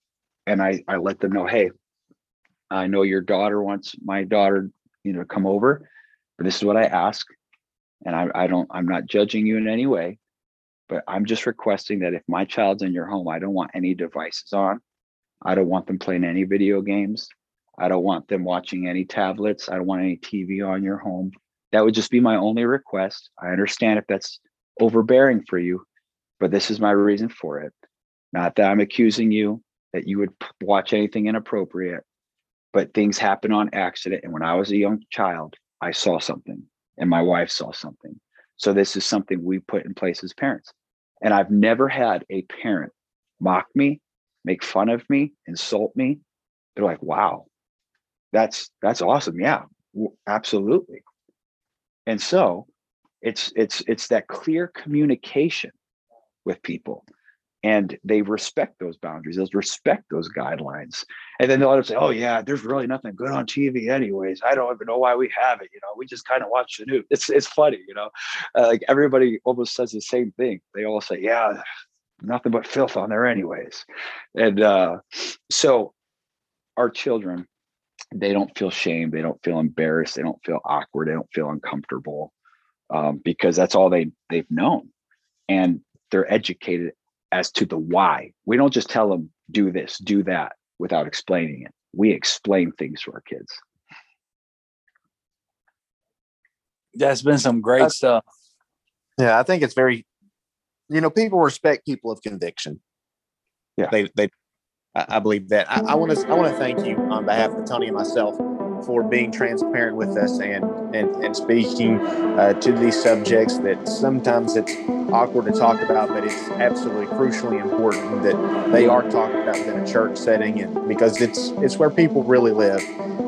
and I I let them know, hey, I know your daughter wants my daughter, you know, to come over, but this is what I ask. And I, I don't I'm not judging you in any way, but I'm just requesting that if my child's in your home, I don't want any devices on. I don't want them playing any video games. I don't want them watching any tablets. I don't want any TV on your home. That would just be my only request. I understand if that's overbearing for you, but this is my reason for it. Not that I'm accusing you that you would watch anything inappropriate, but things happen on accident. And when I was a young child, I saw something and my wife saw something. So this is something we put in place as parents. And I've never had a parent mock me, make fun of me, insult me. They're like, wow, that's that's awesome. Yeah, absolutely and so it's it's it's that clear communication with people. And they respect those boundaries they'll respect those guidelines. And then they'll say oh yeah there's really nothing good on tv anyways. I don't even know why we have it you know we just kind of watch the news. It's it's funny you know? Uh, like everybody almost says the same thing. They all say yeah nothing but filth on there anyways. And uh so our children they don't feel shame they don't feel embarrassed they don't feel awkward they don't feel uncomfortable um, because that's all they they've known. And they're educated as to the why. We don't just tell them do this do that without explaining it. We explain things to our kids. That's been some great that's, stuff. Yeah i think it's very you know people respect people of conviction. Yeah. They they I, I believe that. I want to I want to thank you on behalf of Tony and myself for being transparent with us and and, and speaking uh, to these subjects that sometimes it's awkward to talk about, but it's absolutely crucially important that they are talked about in a church setting, and because it's it's where people really live.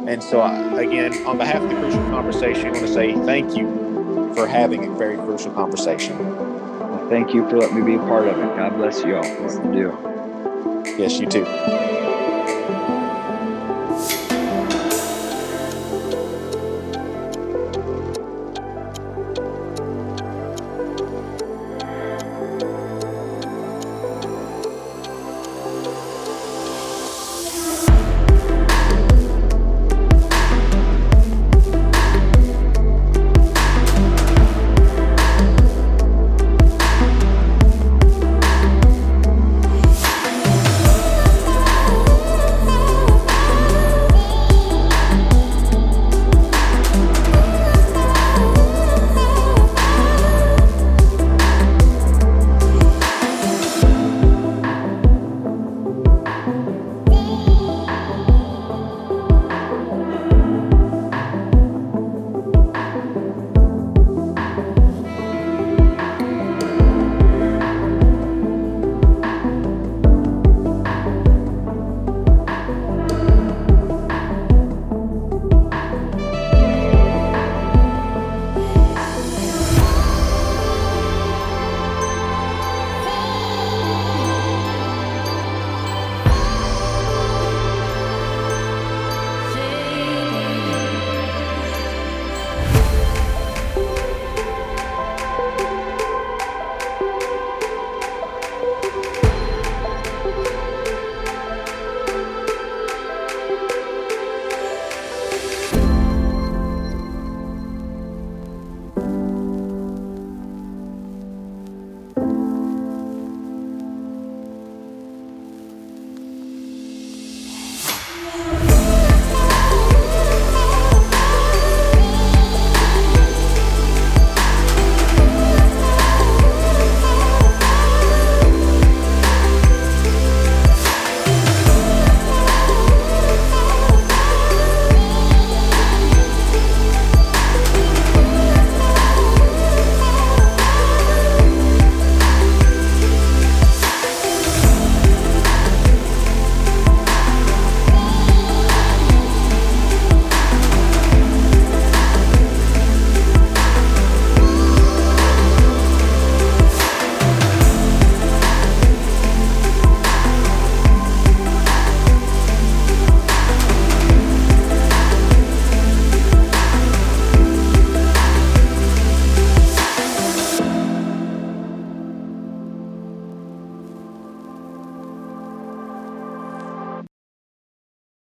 And so, I, again, on behalf of the Crucial Conversation, I want to say thank you for having a very crucial conversation. Thank you for letting me be a part of it. God bless you all. Yes, you do. Yes, you too.